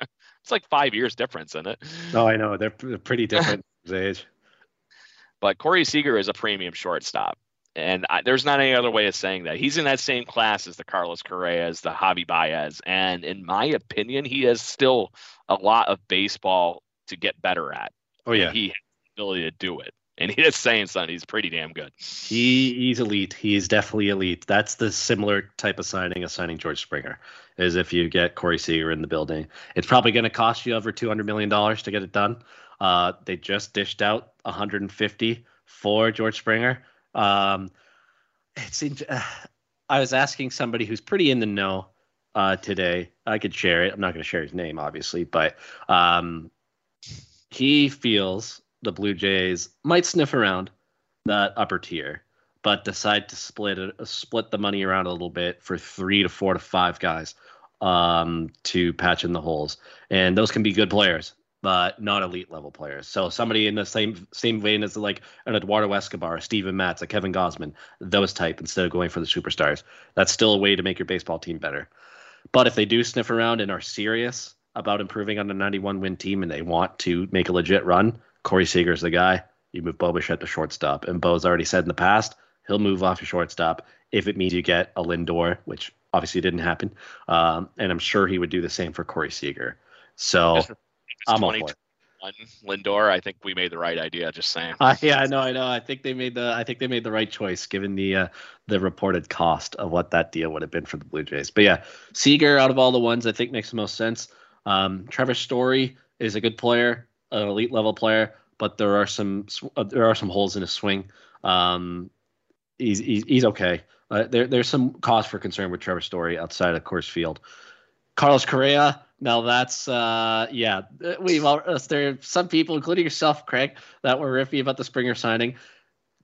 A: it's like five years difference in it.
B: Oh, I know. They're pretty different age.
A: But Corey Seager is a premium shortstop. And I, there's not any other way of saying that. He's in that same class as the Carlos Correas, the Javi Baez. And in my opinion, he has still a lot of baseball to get better at.
B: Oh, yeah.
A: And he ability to do it. And he is saying something. He's pretty damn good.
B: He he's elite. He's definitely elite. That's the similar type of signing as signing George Springer. Is if you get Corey Seager in the building, it's probably going to cost you over two hundred million dollars to get it done. Uh, they just dished out 150 for George Springer. Um, it's uh, I was asking somebody who's pretty in the know uh, today. I could share it. I'm not going to share his name, obviously, but um, he feels the Blue Jays might sniff around that upper tier, but decide to split it, split the money around a little bit for three to four to five guys um, to patch in the holes, and those can be good players but not elite level players. So somebody in the same same vein as like an Eduardo Escobar, Steven Matz, a Kevin Gausman, those type instead of going for the superstars. That's still a way to make your baseball team better. But if they do sniff around and are serious about improving on a 91 win team and they want to make a legit run, Corey Seager's the guy. You move Bo at the shortstop. And Bo's already said in the past, he'll move off to shortstop if it means you get a Lindor, which obviously didn't happen. Um, and I'm sure he would do the same for Corey Seager. So I'm 2021
A: Lindor, I think we made the right idea. Just saying.
B: Uh, yeah, I know, I know. I think they made the I think they made the right choice given the uh, the reported cost of what that deal would have been for the Blue Jays. But yeah, Seager out of all the ones, I think makes the most sense. Um, Trevor Story is a good player, an elite level player, but there are some uh, there are some holes in his swing. Um, he's, he's he's okay. Uh, there there's some cause for concern with Trevor Story outside of Coors Field. Carlos Correa now that's uh, yeah. We've all, uh, there are some people, including yourself, Craig, that were riffy about the Springer signing.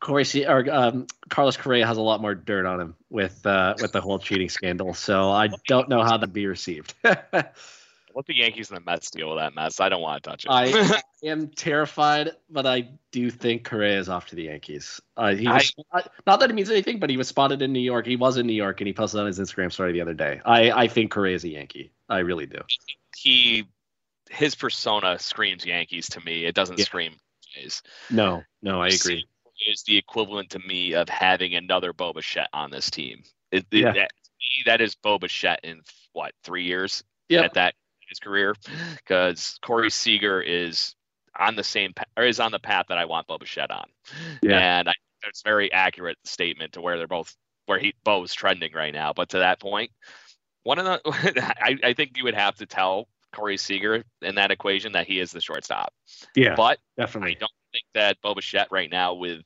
B: Corey C- or um, Carlos Correa has a lot more dirt on him with uh, with the whole cheating scandal, so I don't know how that'd be received.
A: what Let the Yankees and the Mets deal with that mess. I don't want to touch it.
B: I am terrified, but I do think Correa is off to the Yankees. Uh, he was, I, not that it means anything, but he was spotted in New York. He was in New York, and he posted on his Instagram story the other day. I, I think Correa is a Yankee. I really do.
A: He, his persona screams Yankees to me. It doesn't
B: Yeah.
A: scream Jays.
B: No, no, I agree.
A: Is the equivalent to me of having another Bo Bichette on this team. It, it-
B: Yeah.
A: that, that is Bo Bichette in what three years
B: Yep.
A: at that his career because Corey Seager is on the same or is on the path that I want Bo Bichette on.
B: Yeah.
A: And I think it's very accurate statement to where they're both where he Bo's trending right now. But to that point, one of the I, I think you would have to tell Corey Seager in that equation that he is the shortstop.
B: Yeah,
A: But I
B: definitely.
A: don't think that Bo Bichette right now with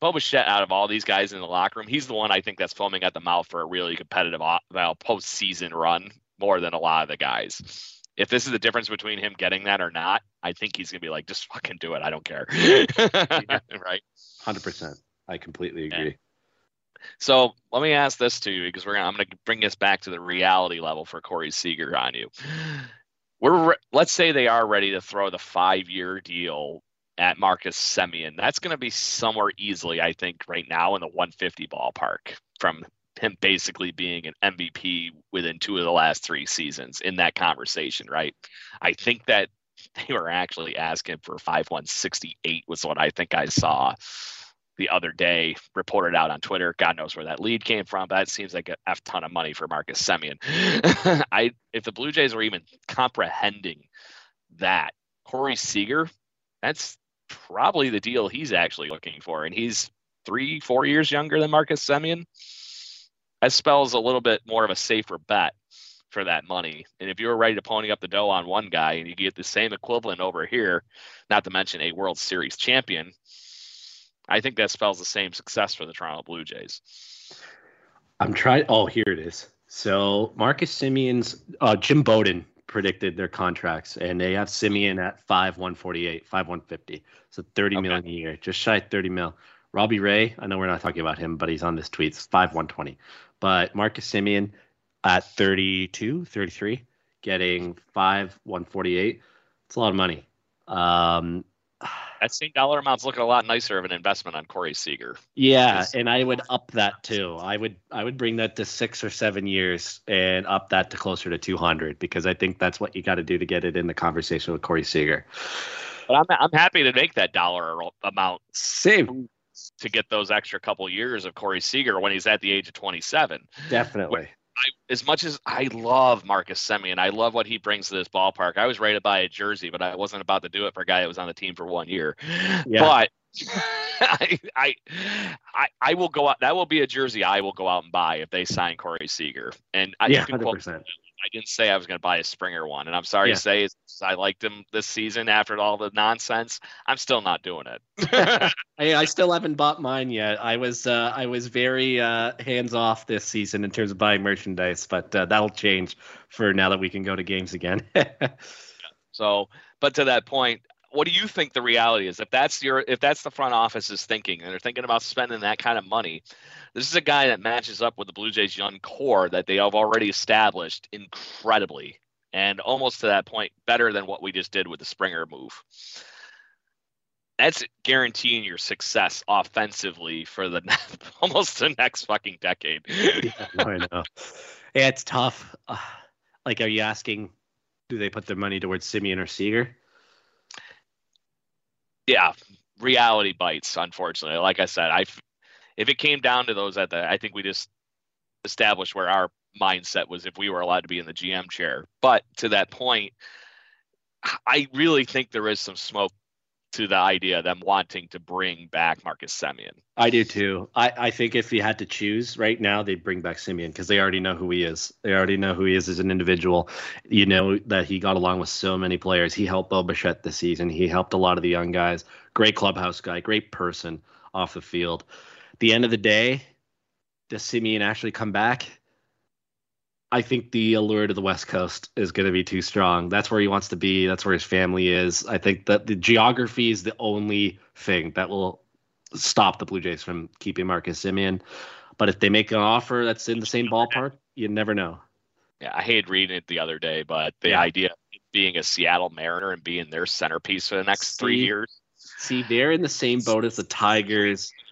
A: Bo Bichette out of all these guys in the locker room, he's the one I think that's foaming at the mouth for a really competitive well, postseason run more than a lot of the guys. If this is the difference between him getting that or not, I think he's gonna be like, just fucking do it. I don't care. right.
B: Hundred percent. I completely
A: Yeah.
B: agree.
A: So let me ask this to you because we're gonna I'm gonna bring this back to the reality level for Corey Seager on you. We're re- let's say they are ready to throw the five year deal at Marcus Semien. That's gonna be somewhere easily, I think, right now in the 150 ballpark from him basically being an MVP within two of the last three seasons in that conversation, right? I think that they were actually asking for 5168 was what I think I saw the other day reported out on Twitter. God knows where that lead came from, but that seems like a f ton of money for Marcus Semien. I if the Blue Jays are even comprehending that Corey Seager, that's probably the deal he's actually looking for, and he's three, four years younger than Marcus Semien. That spells a little bit more of a safer bet for that money. And if you were ready to pony up the dough on one guy and you get the same equivalent over here, not to mention a World Series champion, I think that spells the same success for the Toronto Blue Jays.
B: I'm trying. Oh, here it is. So Marcus Semien's uh, Jim Bowden predicted their contracts, and they have Simeon at five one forty eight, five one fifty, so thirty
A: Okay.
B: million a year, just shy of thirty mil. Robbie Ray, I know we're not talking about him, but he's on this tweet, five one twenty. But Marcus Semien at 32, 33, getting five one forty eight. It's a lot of money. Um,
A: That same dollar amount's looking a lot nicer of an investment on Corey Seager.
B: Yeah, and I would up that too. I would I would bring that to six or seven years and up that to closer to two hundred because I think that's what you got to do to get it in the conversation with Corey Seager.
A: But I'm, I'm happy to make that dollar amount
B: Same,
A: to get those extra couple years of Corey Seager when he's at the age of 27.
B: definitely.
A: I, as much as I love Marcus Semien, I love what he brings to this ballpark. I was ready to buy a jersey, but I wasn't about to do it for a guy that was on the team for one year.
B: Yeah.
A: But I, I, I, I will go out. That will be a jersey I will go out and buy if they sign Corey Seager. And I,
B: yeah, hundred
A: quote
B: percent.
A: I didn't say I was going to buy a Springer one, and I'm sorry
B: Yeah.
A: to say, as much as I liked him this season after all the nonsense. I'm still not doing it.
B: I, I still haven't bought mine yet. I was uh, I was very uh, hands off this season in terms of buying merchandise, but uh, that'll change for now that we can go to games again.
A: so, but to that point, what do you think the reality is? If that's your, if that's the front office is thinking, and they're thinking about spending that kind of money, this is a guy that matches up with the Blue Jays' young core that they have already established incredibly, and almost to that point, better than what we just did with the Springer move. That's guaranteeing your success offensively for the almost the next fucking decade.
B: Yeah, I know. Yeah, it's tough. Uh, like, are you asking, do they put their money towards Semien or Seager?
A: Yeah, reality bites. Unfortunately, like I said, I if it came down to those at the, I think we just established where our mindset was if we were allowed to be in the GM chair. But to that point, I really think there is some smoke to the idea of them wanting to bring back Marcus Semien.
B: I do too. I, I think if you had to choose right now, they'd bring back Semien because they already know who he is. They already know who he is as an individual. You know that he got along with so many players. He helped Bo Bichette this season. He helped a lot of the young guys. Great clubhouse guy, great person off the field. At the end of the day, does Semien actually come back? I think the allure to the West Coast is going to be too strong. That's where he wants to be. That's where his family is. I think that the geography is the only thing that will stop the Blue Jays from keeping Marcus Semien. But if they make an offer that's in the same ballpark, you never know.
A: Yeah, I hated reading it the other day, but the
B: Yeah.
A: idea of being a Seattle Mariner and being their centerpiece for the next three years.
B: See, they're in the same boat as the Tigers.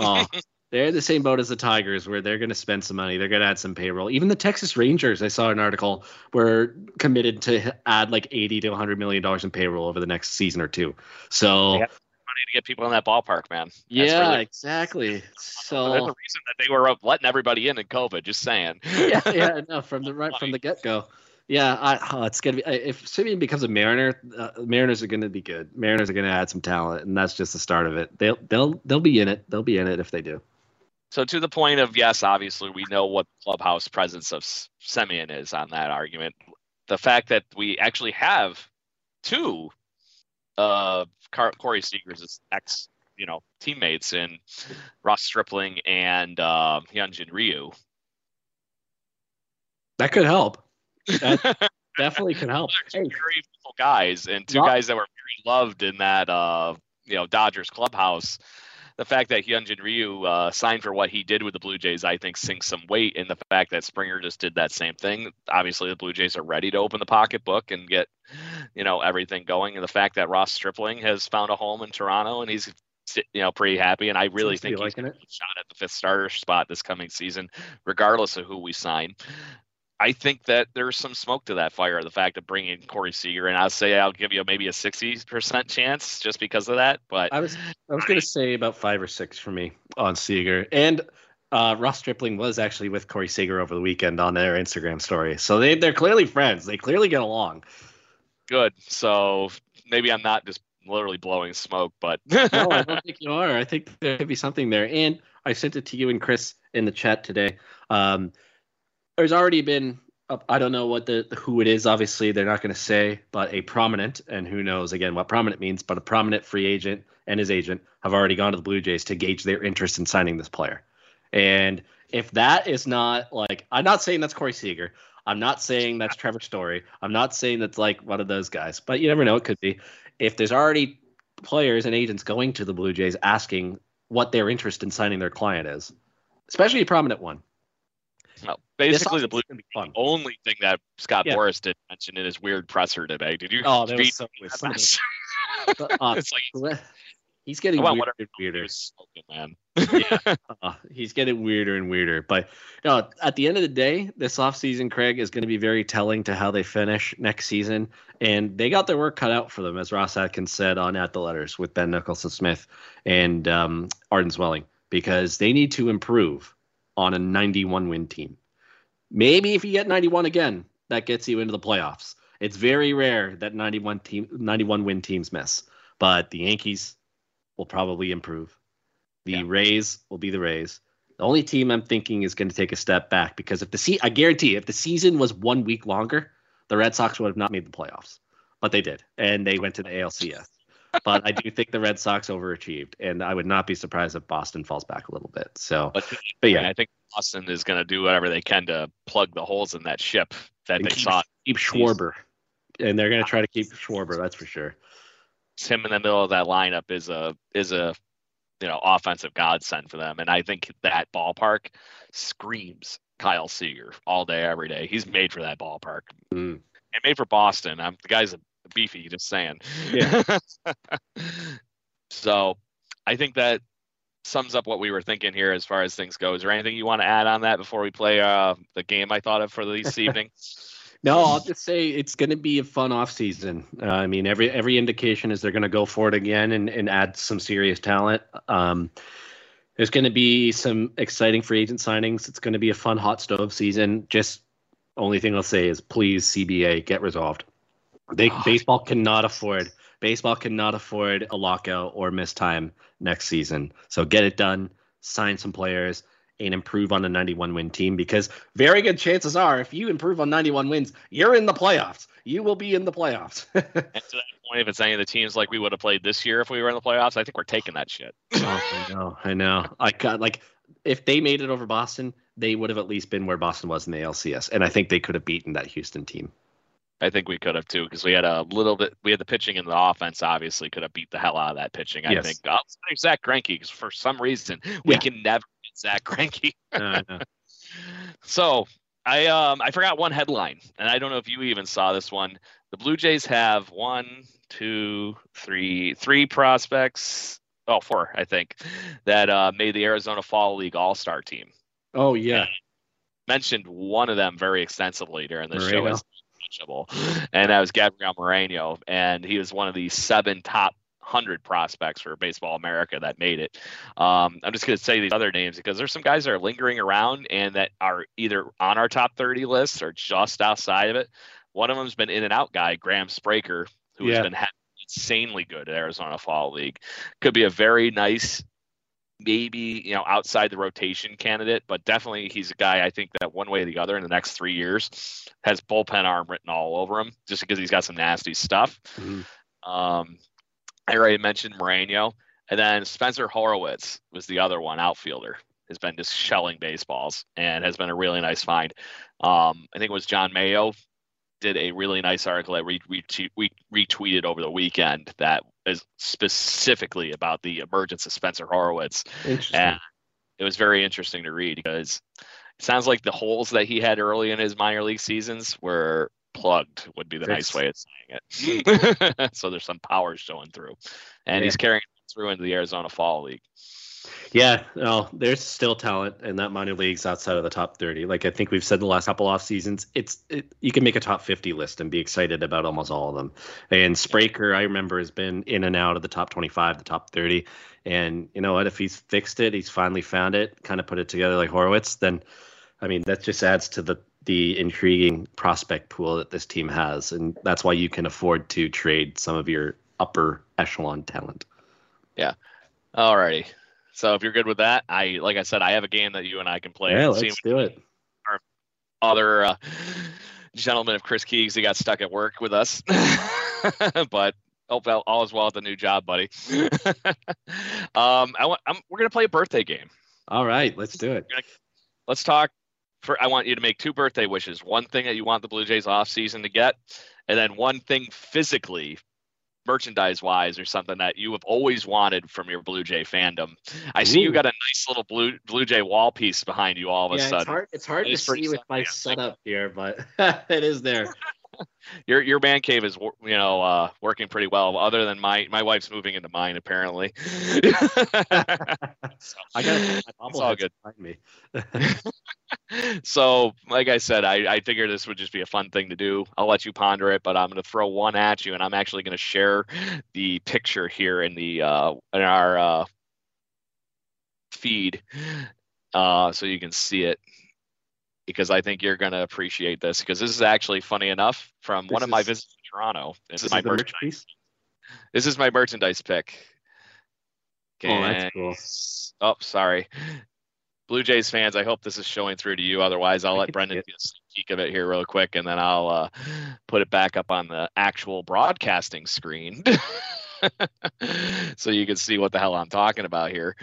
B: Oh, they're in the same boat as the Tigers, where they're going to spend some money. They're going to add some payroll. Even the Texas Rangers, I saw an article, were committed to add like eighty to hundred million dollars in payroll over the next season or two. So
A: Money to get people in that ballpark, man. That's
B: yeah,
A: really-
B: exactly.
A: Well, there's
B: So
A: a reason that they were letting everybody in in COVID. Just saying.
B: yeah, yeah, no, from the right from the get go. Yeah, I, oh, it's gonna be if Semien becomes a Mariner, uh, Mariners are gonna be good. Mariners are gonna add some talent, and that's just the start of it. They'll they'll they'll be in it. They'll be in it if they do.
A: So to the point of yes, obviously we know what clubhouse presence of Semien is on that argument. The fact that we actually have two uh Car- Corey Seager's ex, you know, teammates in Ross Stripling and uh, Hyunjin Ryu.
B: That could help. That definitely could help.
A: Two
B: Hey,
A: very guys and two guys that were very loved in that uh, you know Dodgers clubhouse. The fact that Hyunjin Ryu uh, signed for what he did with the Blue Jays, I think, sinks some weight in the fact that Springer just did that same thing. Obviously, the Blue Jays are ready to open the pocketbook and get, you know, everything going. And the fact that Ross Stripling has found a home in Toronto and he's, you know, pretty happy. And I really
B: Seems
A: think he's gonna
B: it.
A: a shot at the fifth starter spot this coming season, regardless of who we sign. I think that there's some smoke to that fire. The fact of bringing Corey Seager, and I'll say I'll give you maybe a 60% chance just because of that. But
B: I was I was gonna say about five or six for me on Seager, and uh, Ross Stripling was actually with Corey Seager over the weekend on their Instagram story. So they they're clearly friends. They clearly get along.
A: good. So maybe I'm not just literally blowing smoke, but
B: no, I don't think you are. I think there could be something there. And I sent it to you and Chris in the chat today. Um, there's already been, I don't know what the who it is. Obviously, they're not going to say, but a prominent, and who knows again what prominent means, but a prominent free agent and his agent have already gone to the Blue Jays to gauge their interest in signing this player. And if that is not like, I'm not saying that's Corey Seager. I'm not saying that's Trevor Story. I'm not saying that's like one of those guys, but you never know. It could be. If there's already players and agents going to the Blue Jays asking what their interest in signing their client is, especially a prominent one.
A: Well, basically the Blue
B: gonna be fun.
A: only thing that Scott
B: Yeah.
A: Boras did mention in his weird presser today. Did you?
B: Oh, that was so. Some of uh,
A: it's like
B: he's getting weirder and weirder.
A: smoking, man.
B: Uh, he's getting weirder and weirder. But know, at the end of the day, this offseason, Craig, is going to be very telling to how they finish next season. And they got their work cut out for them, as Ross Atkins said on At the Letters with Ben Nicholson Smith and um, Arden Zwelling, because they need to improve on a 91 win team. Maybe if you get 91 again, that gets you into the playoffs. It's very rare that 91 team 91 win teams miss, but the Yankees will probably improve. The
A: Yeah.
B: Rays will be the Rays. The only team I'm thinking is going to take a step back because if the se- I guarantee if the season was one week longer, the Red Sox would have not made the playoffs, but they did, and they went to the ALCS. But I do think the Red Sox overachieved, and I would not be surprised if Boston falls back a little bit. So,
A: But,
B: but
A: yeah, I think Boston is going to do whatever they can to plug the holes in that ship that they
B: keep-
A: saw.
B: keep Schwarber, and they're going to try to keep Schwarber. That's for sure.
A: Him in the middle of that lineup is a is a you know offensive godsend for them, and I think that ballpark screams Kyle Seager all day, every day. He's made for that ballpark.
B: Mm.
A: and made for Boston. I'm the guy's a beefy, just saying.
B: Yeah.
A: so I think that sums up what we were thinking here as far as things go. Is there anything you want to add on that before we play uh, the game I thought of for this evening?
B: No, I'll just say it's going to be a fun off season. Uh, I mean, every every indication is they're going to go for it again and, and add some serious talent. Um, there's going to be some exciting free agent signings. It's going to be a fun hot stove season. Just only thing I'll say is please CBA get resolved. They baseball cannot afford baseball cannot afford a lockout or miss time next season. So get it done, sign some players, and improve on a 91 win team because very good chances are if you improve on 91 wins, you're in the playoffs. You will be in the playoffs.
A: and to that point, if it's any of the teams like we would have played this year if we were in the playoffs, I think we're taking that shit.
B: oh, I know, I know. I got like if they made it over Boston, they would have at least been where Boston was in the LCS, and I think they could have beaten that Houston team.
A: I think we could have too because we had a little bit. We had the pitching and the offense. Obviously, could have beat the hell out of that pitching. I
B: Yes.
A: think. Oh, Zack Greinke because for some reason we
B: Yeah.
A: can never get Zack Greinke.
B: Uh.
A: So I um I forgot one headline, and I don't know if you even saw this one. The Blue Jays have one, two, three, three prospects. Oh, four, I think, that uh, made the Arizona Fall League All Star team.
B: Oh yeah,
A: mentioned one of them very extensively during the show as and that was Gabriel Moreno, and he was one of the seven top hundred prospects for Baseball America that made it. Um, I'm just going to say these other names because there's some guys that are lingering around and that are either on our top 30 list or just outside of it. One of them's been in and out guy, Graham Spraker, who yeah. has been insanely good at Arizona Fall League. Could be a very nice maybe you know outside the rotation candidate, but definitely he's a guy I think that one way or the other in the next three years has bullpen arm written all over him just because he's got some nasty stuff. Mm-hmm. Um, I already mentioned Moreno, and then Spencer Horwitz was the other one outfielder. Has been just shelling baseballs and has been a really nice find. Um, I think it was John Mayo did a really nice article that we, we, we retweeted over the weekend that is specifically about the emergence of Spencer Horwitz. And it was very interesting to read because it sounds like the holes that he had early in his minor league seasons were plugged would be the nice way of saying it. so there's some power showing through. And yeah. he's carrying through into the Arizona Fall League.
B: Yeah, no, there's still talent in that minor leagues outside of the top 30. Like I think we've said the last couple off seasons, it's it, you can make a top 50 list and be excited about almost all of them. And Spraker, I remember, has been in and out of the top 25, the top 30. And you know what? If he's fixed it, he's finally found it, kind of put it together like Horwitz. then I mean that just adds to the the intriguing prospect pool that this team has, and that's why you can afford to trade some of your upper echelon talent.
A: Yeah. Alrighty. So if you're good with that, I like I said, I have a game that you and I can play.
B: Yeah, let's do it.
A: Our other uh, gentleman of Chris Keegs, he got stuck at work with us, but hope all, is well at the new job, buddy. um, I want, I'm, we're gonna play a birthday game.
B: All right, let's do it.
A: Let's talk. For I want you to make two birthday wishes. One thing that you want the Blue Jays off season to get, and then one thing physically merchandise wise or something that you have always wanted from your Blue Jay fandom. I see you got a nice little blue Blue Jay wall piece behind you all of a
B: yeah,
A: sudden.
B: It's hard, it's hard to see with my setup here, but it is there.
A: Your your man cave is you know uh, working pretty well. Other than my my wife's moving into mine apparently. so,
B: I got it's all good. Me.
A: so, like I said, I I figured this would just be a fun thing to do. I'll let you ponder it, but I'm going to throw one at you, and I'm actually going to share the picture here in the uh, in our uh, feed, uh, so you can see it because I think you're going to appreciate this because this is actually funny enough from this one of my visits to Toronto. This, this is my merchandise. This is my merchandise pick.
B: oh, that's cool.
A: Oh, sorry. Blue Jays fans, I hope this is showing through to you. Otherwise, I'll let Brendan get a peek of it here real quick, and then I'll uh, put it back up on the actual broadcasting screen, so you can see what the hell I'm talking about here.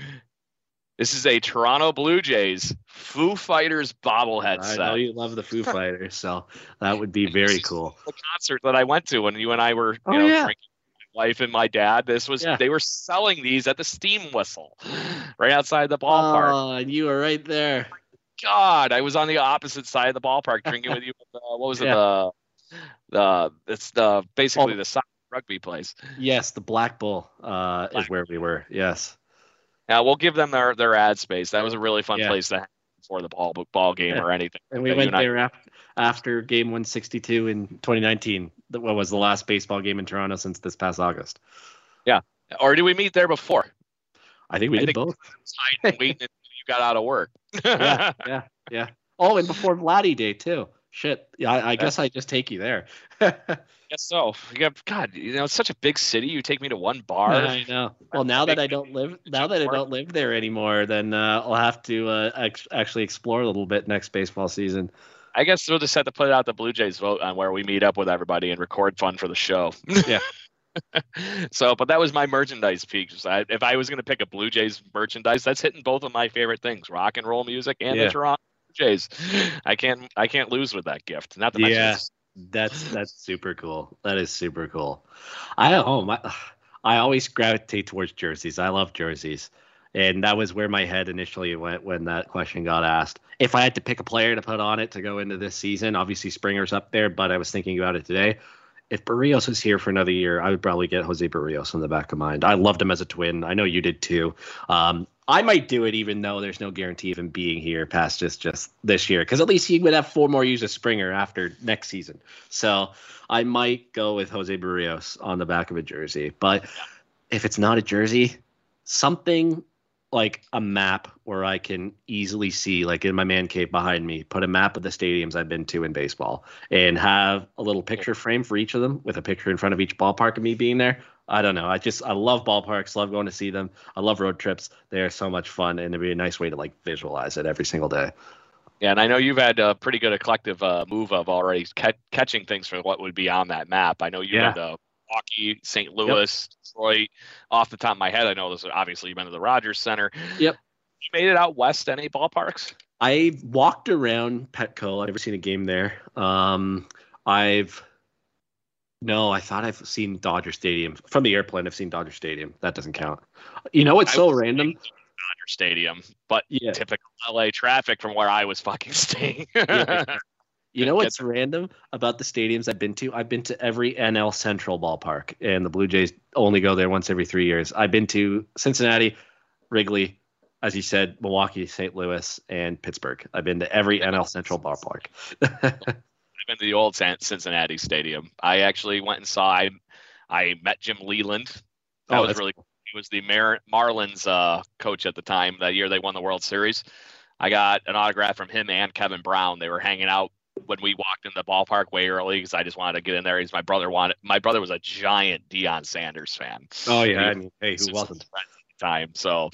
A: This is a Toronto Blue Jays Foo Fighters bobblehead
B: I
A: set.
B: know you love the Foo Fighters, so that would be very cool.
A: The concert that I went to when you and I were, you oh, know, yeah. drinking my wife and my dad. This was yeah. they were selling these at the Steam Whistle, right outside the ballpark.
B: Oh, and you were right there.
A: God, I was on the opposite side of the ballpark drinking with you. Uh, what was it? The the it's the basically oh. the soccer rugby place.
B: Yes, the Black Bull uh, Black is where we were. Yes.
A: Yeah, we'll give them their their ad space. That was a really fun yeah. place to have for the ball ball game yeah. or anything.
B: And we went there after, after game 162 in 2019. What was the last baseball game in Toronto since this past August?
A: Yeah. Or did we meet there before?
B: I think we I did think both.
A: Waiting until you got out of work.
B: yeah, yeah, yeah. Oh, and before Vladdy Day too. Shit. Yeah, I, I guess I just take you there.
A: guess so. You got God, you know, it's such a big city. You take me to one bar.
B: I know. Well, now that I don't live, now that I don't live there anymore, then uh, I'll have to uh, ex- actually explore a little bit next baseball season.
A: I guess we'll just have to put out the Blue Jays vote on where we meet up with everybody and record fun for the show.
B: Yeah.
A: so, but that was my merchandise peak. if I was going to pick a Blue Jays merchandise, that's hitting both of my favorite things: rock and roll music and yeah. the Toronto Blue Jays. I can't, I can't lose with that gift. Not the
B: yeah. That's that's super cool. That is super cool. I oh my, I always gravitate towards jerseys. I love jerseys, And that was where my head initially went when that question got asked. If I had to pick a player to put on it to go into this season, obviously Springer's up there, but I was thinking about it today. If Berrios was here for another year, I would probably get Jose Berrios in the back of mind. I loved him as a twin. I know you did too. Um, I might do it even though there's no guarantee of him being here past just just this year because at least he would have four more years of Springer after next season. So I might go with Jose Berrios on the back of a jersey. But if it's not a jersey, something like a map where I can easily see, like in my man cave behind me, put a map of the stadiums I've been to in baseball and have a little picture frame for each of them with a picture in front of each ballpark of me being there. I don't know. I just I love ballparks, love going to see them. I love road trips. They are so much fun, and it'd be a nice way to like visualize it every single day.
A: Yeah, and I know you've had a pretty good eclectic uh, move of already ca- catching things for what would be on that map. I know you yeah. had uh, Milwaukee, St. Louis, yep. Detroit. Off the top of my head, I know this. Obviously, you've been to the Rogers Center.
B: Yep.
A: You made it out west any ballparks?
B: I walked around Petco. I've never seen a game there. Um, I've no, I thought I've seen Dodger Stadium from the airplane. I've seen Dodger Stadium. That doesn't count. You know what's so random?
A: Dodger Stadium, but yeah. typical LA traffic from where I was fucking staying. yeah.
B: You know what's random about the stadiums I've been to? I've been to every NL Central ballpark, and the Blue Jays only go there once every three years. I've been to Cincinnati, Wrigley, as you said, Milwaukee, St. Louis, and Pittsburgh. I've been to every NL Central ballpark.
A: I've been to the old Cincinnati Stadium. I actually went and saw. I, I met Jim Leyland. That oh, was really. Cool. He was the Mar- Marlins uh, coach at the time. That year they won the World Series. I got an autograph from him and Kevin Brown. They were hanging out when we walked in the ballpark way early because I just wanted to get in there. He's my brother wanted. My brother was a giant Deion Sanders fan.
B: Oh yeah, I mean, hey, who wasn't?
A: time. So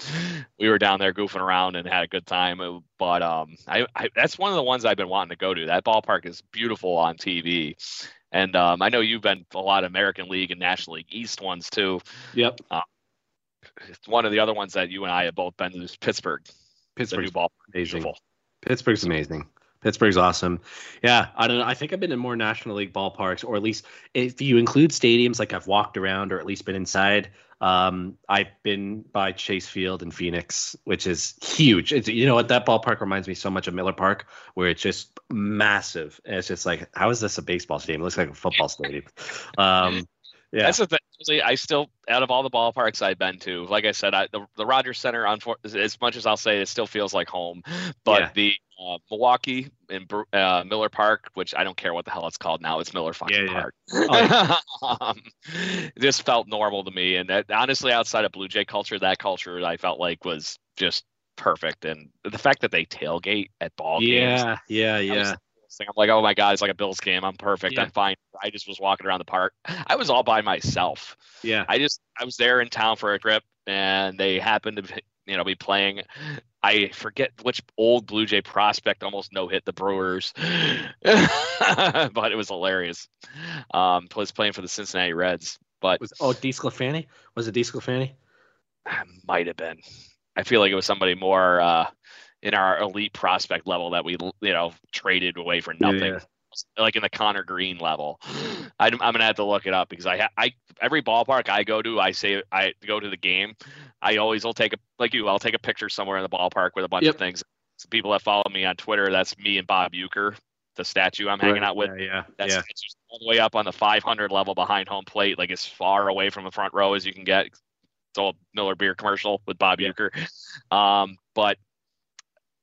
A: we were down there goofing around and had a good time. But um, I, I, that's one of the ones I've been wanting to go to. That ballpark is beautiful on TV. And um, I know you've been a lot of American League and National League East ones too.
B: Yep. Uh,
A: one of the other ones that you and I have both been to is Pittsburgh.
B: Pittsburgh's ballpark. amazing. Beautiful. Pittsburgh's amazing. Pittsburgh's awesome. Yeah, I don't know. I think I've been in more National League ballparks, or at least if you include stadiums, like I've walked around or at least been inside. Um, I've been by Chase Field in Phoenix, which is huge. It's, you know what? That ballpark reminds me so much of Miller Park, where it's just massive. And it's just like, how is this a baseball stadium? It looks like a football stadium. Um, yeah.
A: That's the thing. I still, out of all the ballparks I've been to, like I said, I, the the Rogers Center, as much as I'll say it still feels like home, but yeah. the uh, Milwaukee in uh, Miller Park, which I don't care what the hell it's called now. It's Miller fucking yeah, Park. Yeah. Oh, um, this felt normal to me, and that, honestly, outside of Blue Jay culture, that culture I felt like was just perfect. And the fact that they tailgate at ball
B: games, yeah, yeah, yeah.
A: I'm like, oh my god, it's like a Bills game. I'm perfect. Yeah. I'm fine. I just was walking around the park. I was all by myself.
B: Yeah.
A: I just I was there in town for a trip, and they happened to you know be playing. I forget which old Blue Jay prospect almost no hit the Brewers, but it was hilarious. Um, was playing for the Cincinnati Reds, but
B: was oh DeSclafani? Was it DeSclafani?
A: Might have been. I feel like it was somebody more uh, in our elite prospect level that we you know traded away for nothing. Yeah like in the Connor Greene level. I, am gonna have to look it up because I, I every ballpark I go to, I say I go to the game. I always will take a like you. I'll take a picture somewhere in the ballpark with a bunch yep. of things. So people that follow me on Twitter, that's me and Bob Uecker, the statue I'm hanging out with.
B: Yeah, yeah.
A: That's
B: yeah.
A: all the way up on the 500 level behind home plate, like as far away from the front row as you can get. It's all Miller beer commercial with Bob yeah. Uecker. Um, but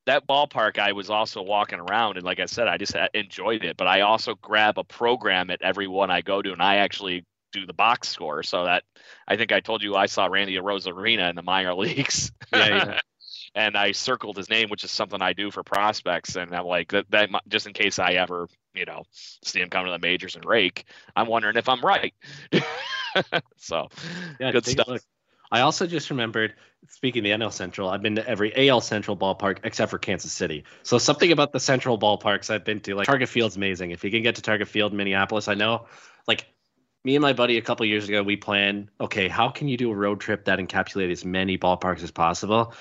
A: that ballpark I was also walking around and like I said I just enjoyed it but I also grab a program at every one I go to and I actually do the box score so that I think I told you I saw Randy Arozarena in the minor leagues yeah, yeah. and I circled his name which is something I do for prospects and I'm like that, that just in case I ever you know see him come to the majors and rake I'm wondering if I'm right so yeah, good stuff
B: I also just remembered, speaking of the NL Central, I've been to every AL Central ballpark except for Kansas City. So something about the Central ballparks I've been to, like Target Field's amazing. If you can get to Target Field, Minneapolis, I know, like me and my buddy a couple years ago, we planned, okay, how can you do a road trip that encapsulates as many ballparks as possible?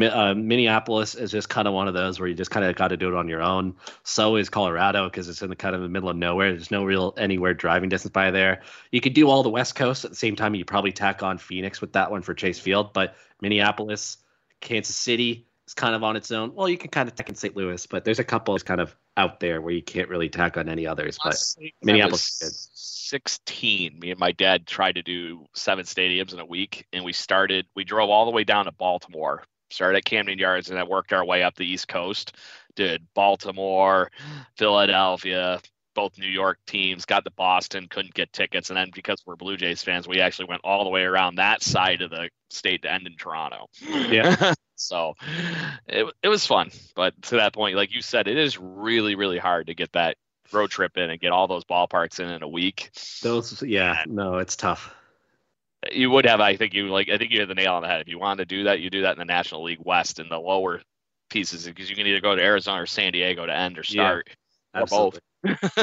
B: uh, Minneapolis is just kind of one of those where you just kind of got to do it on your own. So is Colorado because it's in the kind of the middle of nowhere. There's no real anywhere driving distance by there. You could do all the West Coast at the same time. You probably tack on Phoenix with that one for Chase Field, but Minneapolis, Kansas City is kind of on its own. Well, you can kind of tack in St. Louis, but there's a couple is kind of out there where you can't really tack on any others. But Minneapolis is good.
A: 16 me and my dad tried to do seven stadiums in a week and we started we drove all the way down to baltimore started at camden yards and then worked our way up the east coast did baltimore philadelphia both new york teams got to boston couldn't get tickets and then because we're blue jays fans we actually went all the way around that side of the state to end in toronto
B: Yeah.
A: so it, it was fun but to that point like you said it is really really hard to get that road trip in and get all those ballparks in in a week.
B: Those, yeah, no, it's tough.
A: You would have, I think you like, I think you hit the nail on the head. If you wanted to do that, you do that in the National League West in the lower pieces because you can either go to Arizona or San Diego to end or start
B: yeah,
A: or both.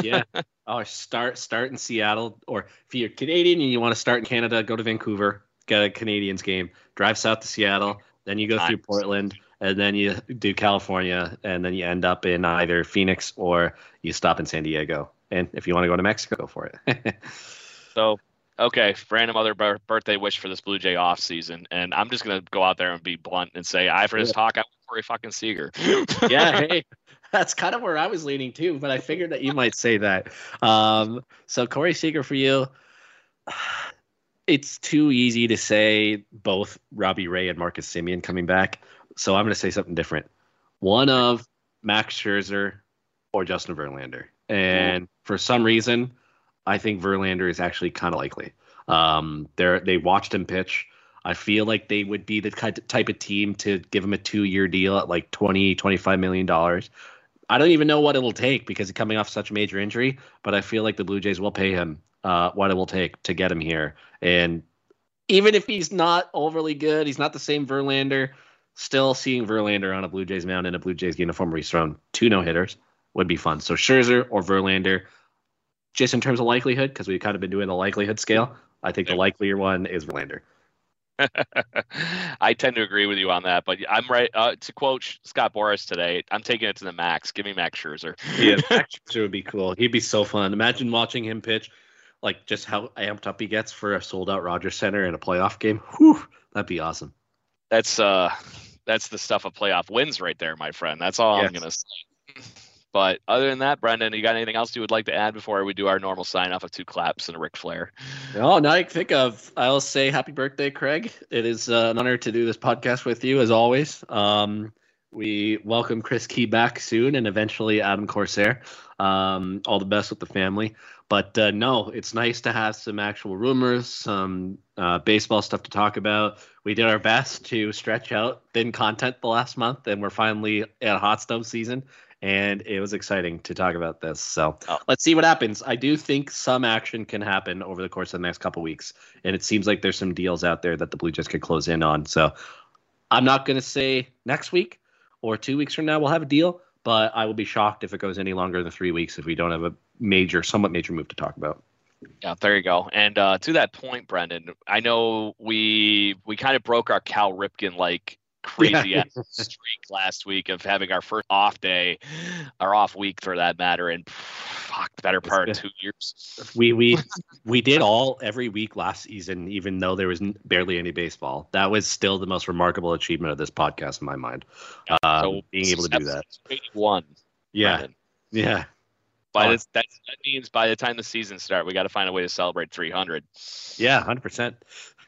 B: yeah. Oh, start start in Seattle, or if you're Canadian and you want to start in Canada, go to Vancouver, get a Canadians game, drive south to Seattle, then you go nice. through Portland, and then you do California, and then you end up in either Phoenix or you stop in San Diego. And if you want to go to Mexico, go for it.
A: so, okay, random other birthday wish for this Blue Jay off season, and I'm just gonna go out there and be blunt and say, I for this yeah. talk, I want Corey fucking Seager.
B: yeah, hey, that's kind of where I was leaning too, but I figured that you might say that. Um, so Corey Seager for you. It's too easy to say both Robbie Ray and Marcus Semien coming back. So I'm going to say something different. One of Max Scherzer or Justin Verlander. And for some reason, I think Verlander is actually kind of likely. Um, they they watched him pitch. I feel like they would be the type of team to give him a two-year deal at like 20, 25 million dollars. I don't even know what it will take because he's coming off such a major injury, but I feel like the Blue Jays will pay him uh, what it will take to get him here. And even if he's not overly good, he's not the same Verlander still seeing Verlander on a Blue Jays mound in a Blue Jays uniform where he's thrown two no hitters would be fun. So Scherzer or Verlander, just in terms of likelihood, because we've kind of been doing the likelihood scale, I think the likelier one is Verlander.
A: I tend to agree with you on that, but I'm right. Uh, to quote Scott Boras today, I'm taking it to the max. Give me Max Scherzer.
B: yeah, Max Scherzer would be cool. He'd be so fun. Imagine watching him pitch, like just how amped up he gets for a sold out Rogers Center in a playoff game. Whew, that'd be awesome.
A: That's uh that's the stuff of playoff wins right there, my friend. That's all yes. I'm gonna say. But other than that, Brendan, you got anything else you would like to add before we do our normal sign off of two claps and a Ric Flair?
B: No, now I think of. I'll say happy birthday, Craig. It is uh, an honor to do this podcast with you as always. Um, we welcome Chris Key back soon and eventually Adam Corsair. Um, all the best with the family. But uh, no, it's nice to have some actual rumors, some uh, baseball stuff to talk about. We did our best to stretch out thin content the last month, and we're finally at hot stove season. And it was exciting to talk about this. So oh. let's see what happens. I do think some action can happen over the course of the next couple weeks, and it seems like there's some deals out there that the Blue Jays could close in on. So I'm not going to say next week or two weeks from now we'll have a deal, but I will be shocked if it goes any longer than three weeks if we don't have a major, somewhat major move to talk about.
A: Yeah, there you go. And uh, to that point, Brendan, I know we we kind of broke our Cal Ripken like crazy yeah. streak last week of having our first off day, our off week for that matter, and fuck, the better part of two years.
B: We we we did all every week last season, even though there was barely any baseball. That was still the most remarkable achievement of this podcast in my mind. Yeah, um, so being able to do that.
A: One.
B: Yeah. Brendan. Yeah.
A: But oh. that that means by the time the season starts, we got to find a way to celebrate 300.
B: Yeah, hundred percent.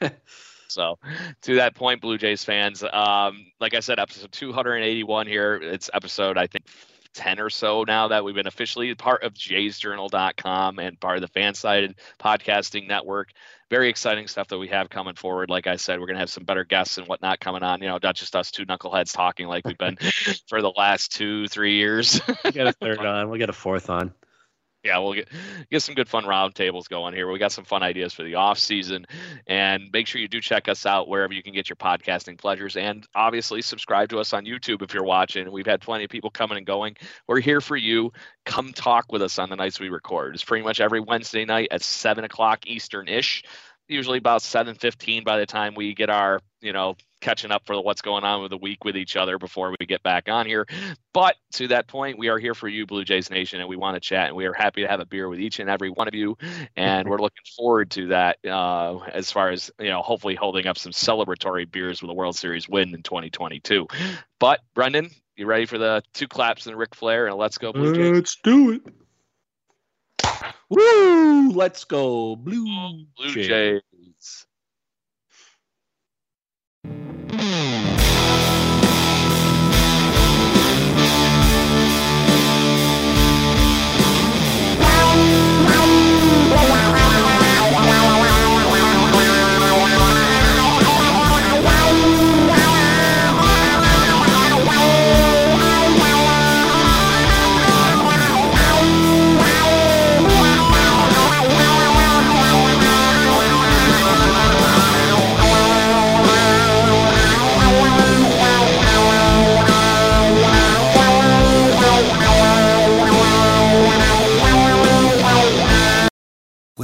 A: So, to that point, Blue Jays fans, um, like I said, episode 281 here. It's episode I think 10 or so now that we've been officially part of jaysjournal.com and part of the FanSided podcasting network. Very exciting stuff that we have coming forward. Like I said, we're going to have some better guests and whatnot coming on. You know, not just us two knuckleheads talking like we've been for the last two, three years.
B: we get a third on. We'll get a fourth on
A: yeah, we'll get get some good fun roundtables going here. We got some fun ideas for the off season, and make sure you do check us out wherever you can get your podcasting pleasures, and obviously subscribe to us on YouTube if you're watching. We've had plenty of people coming and going. We're here for you. Come talk with us on the nights we record. It's pretty much every Wednesday night at seven o'clock Eastern ish. Usually about 7:15 by the time we get our, you know, catching up for what's going on with the week with each other before we get back on here. But to that point, we are here for you, Blue Jays Nation, and we want to chat. And we are happy to have a beer with each and every one of you. And we're looking forward to that uh, as far as, you know, hopefully holding up some celebratory beers with a World Series win in 2022. But, Brendan, you ready for the two claps and Ric Flair and let's go, Blue Jays?
B: Let's do it. Woo! Let's go, Blue,
A: Blue
B: Jays.
A: Jays.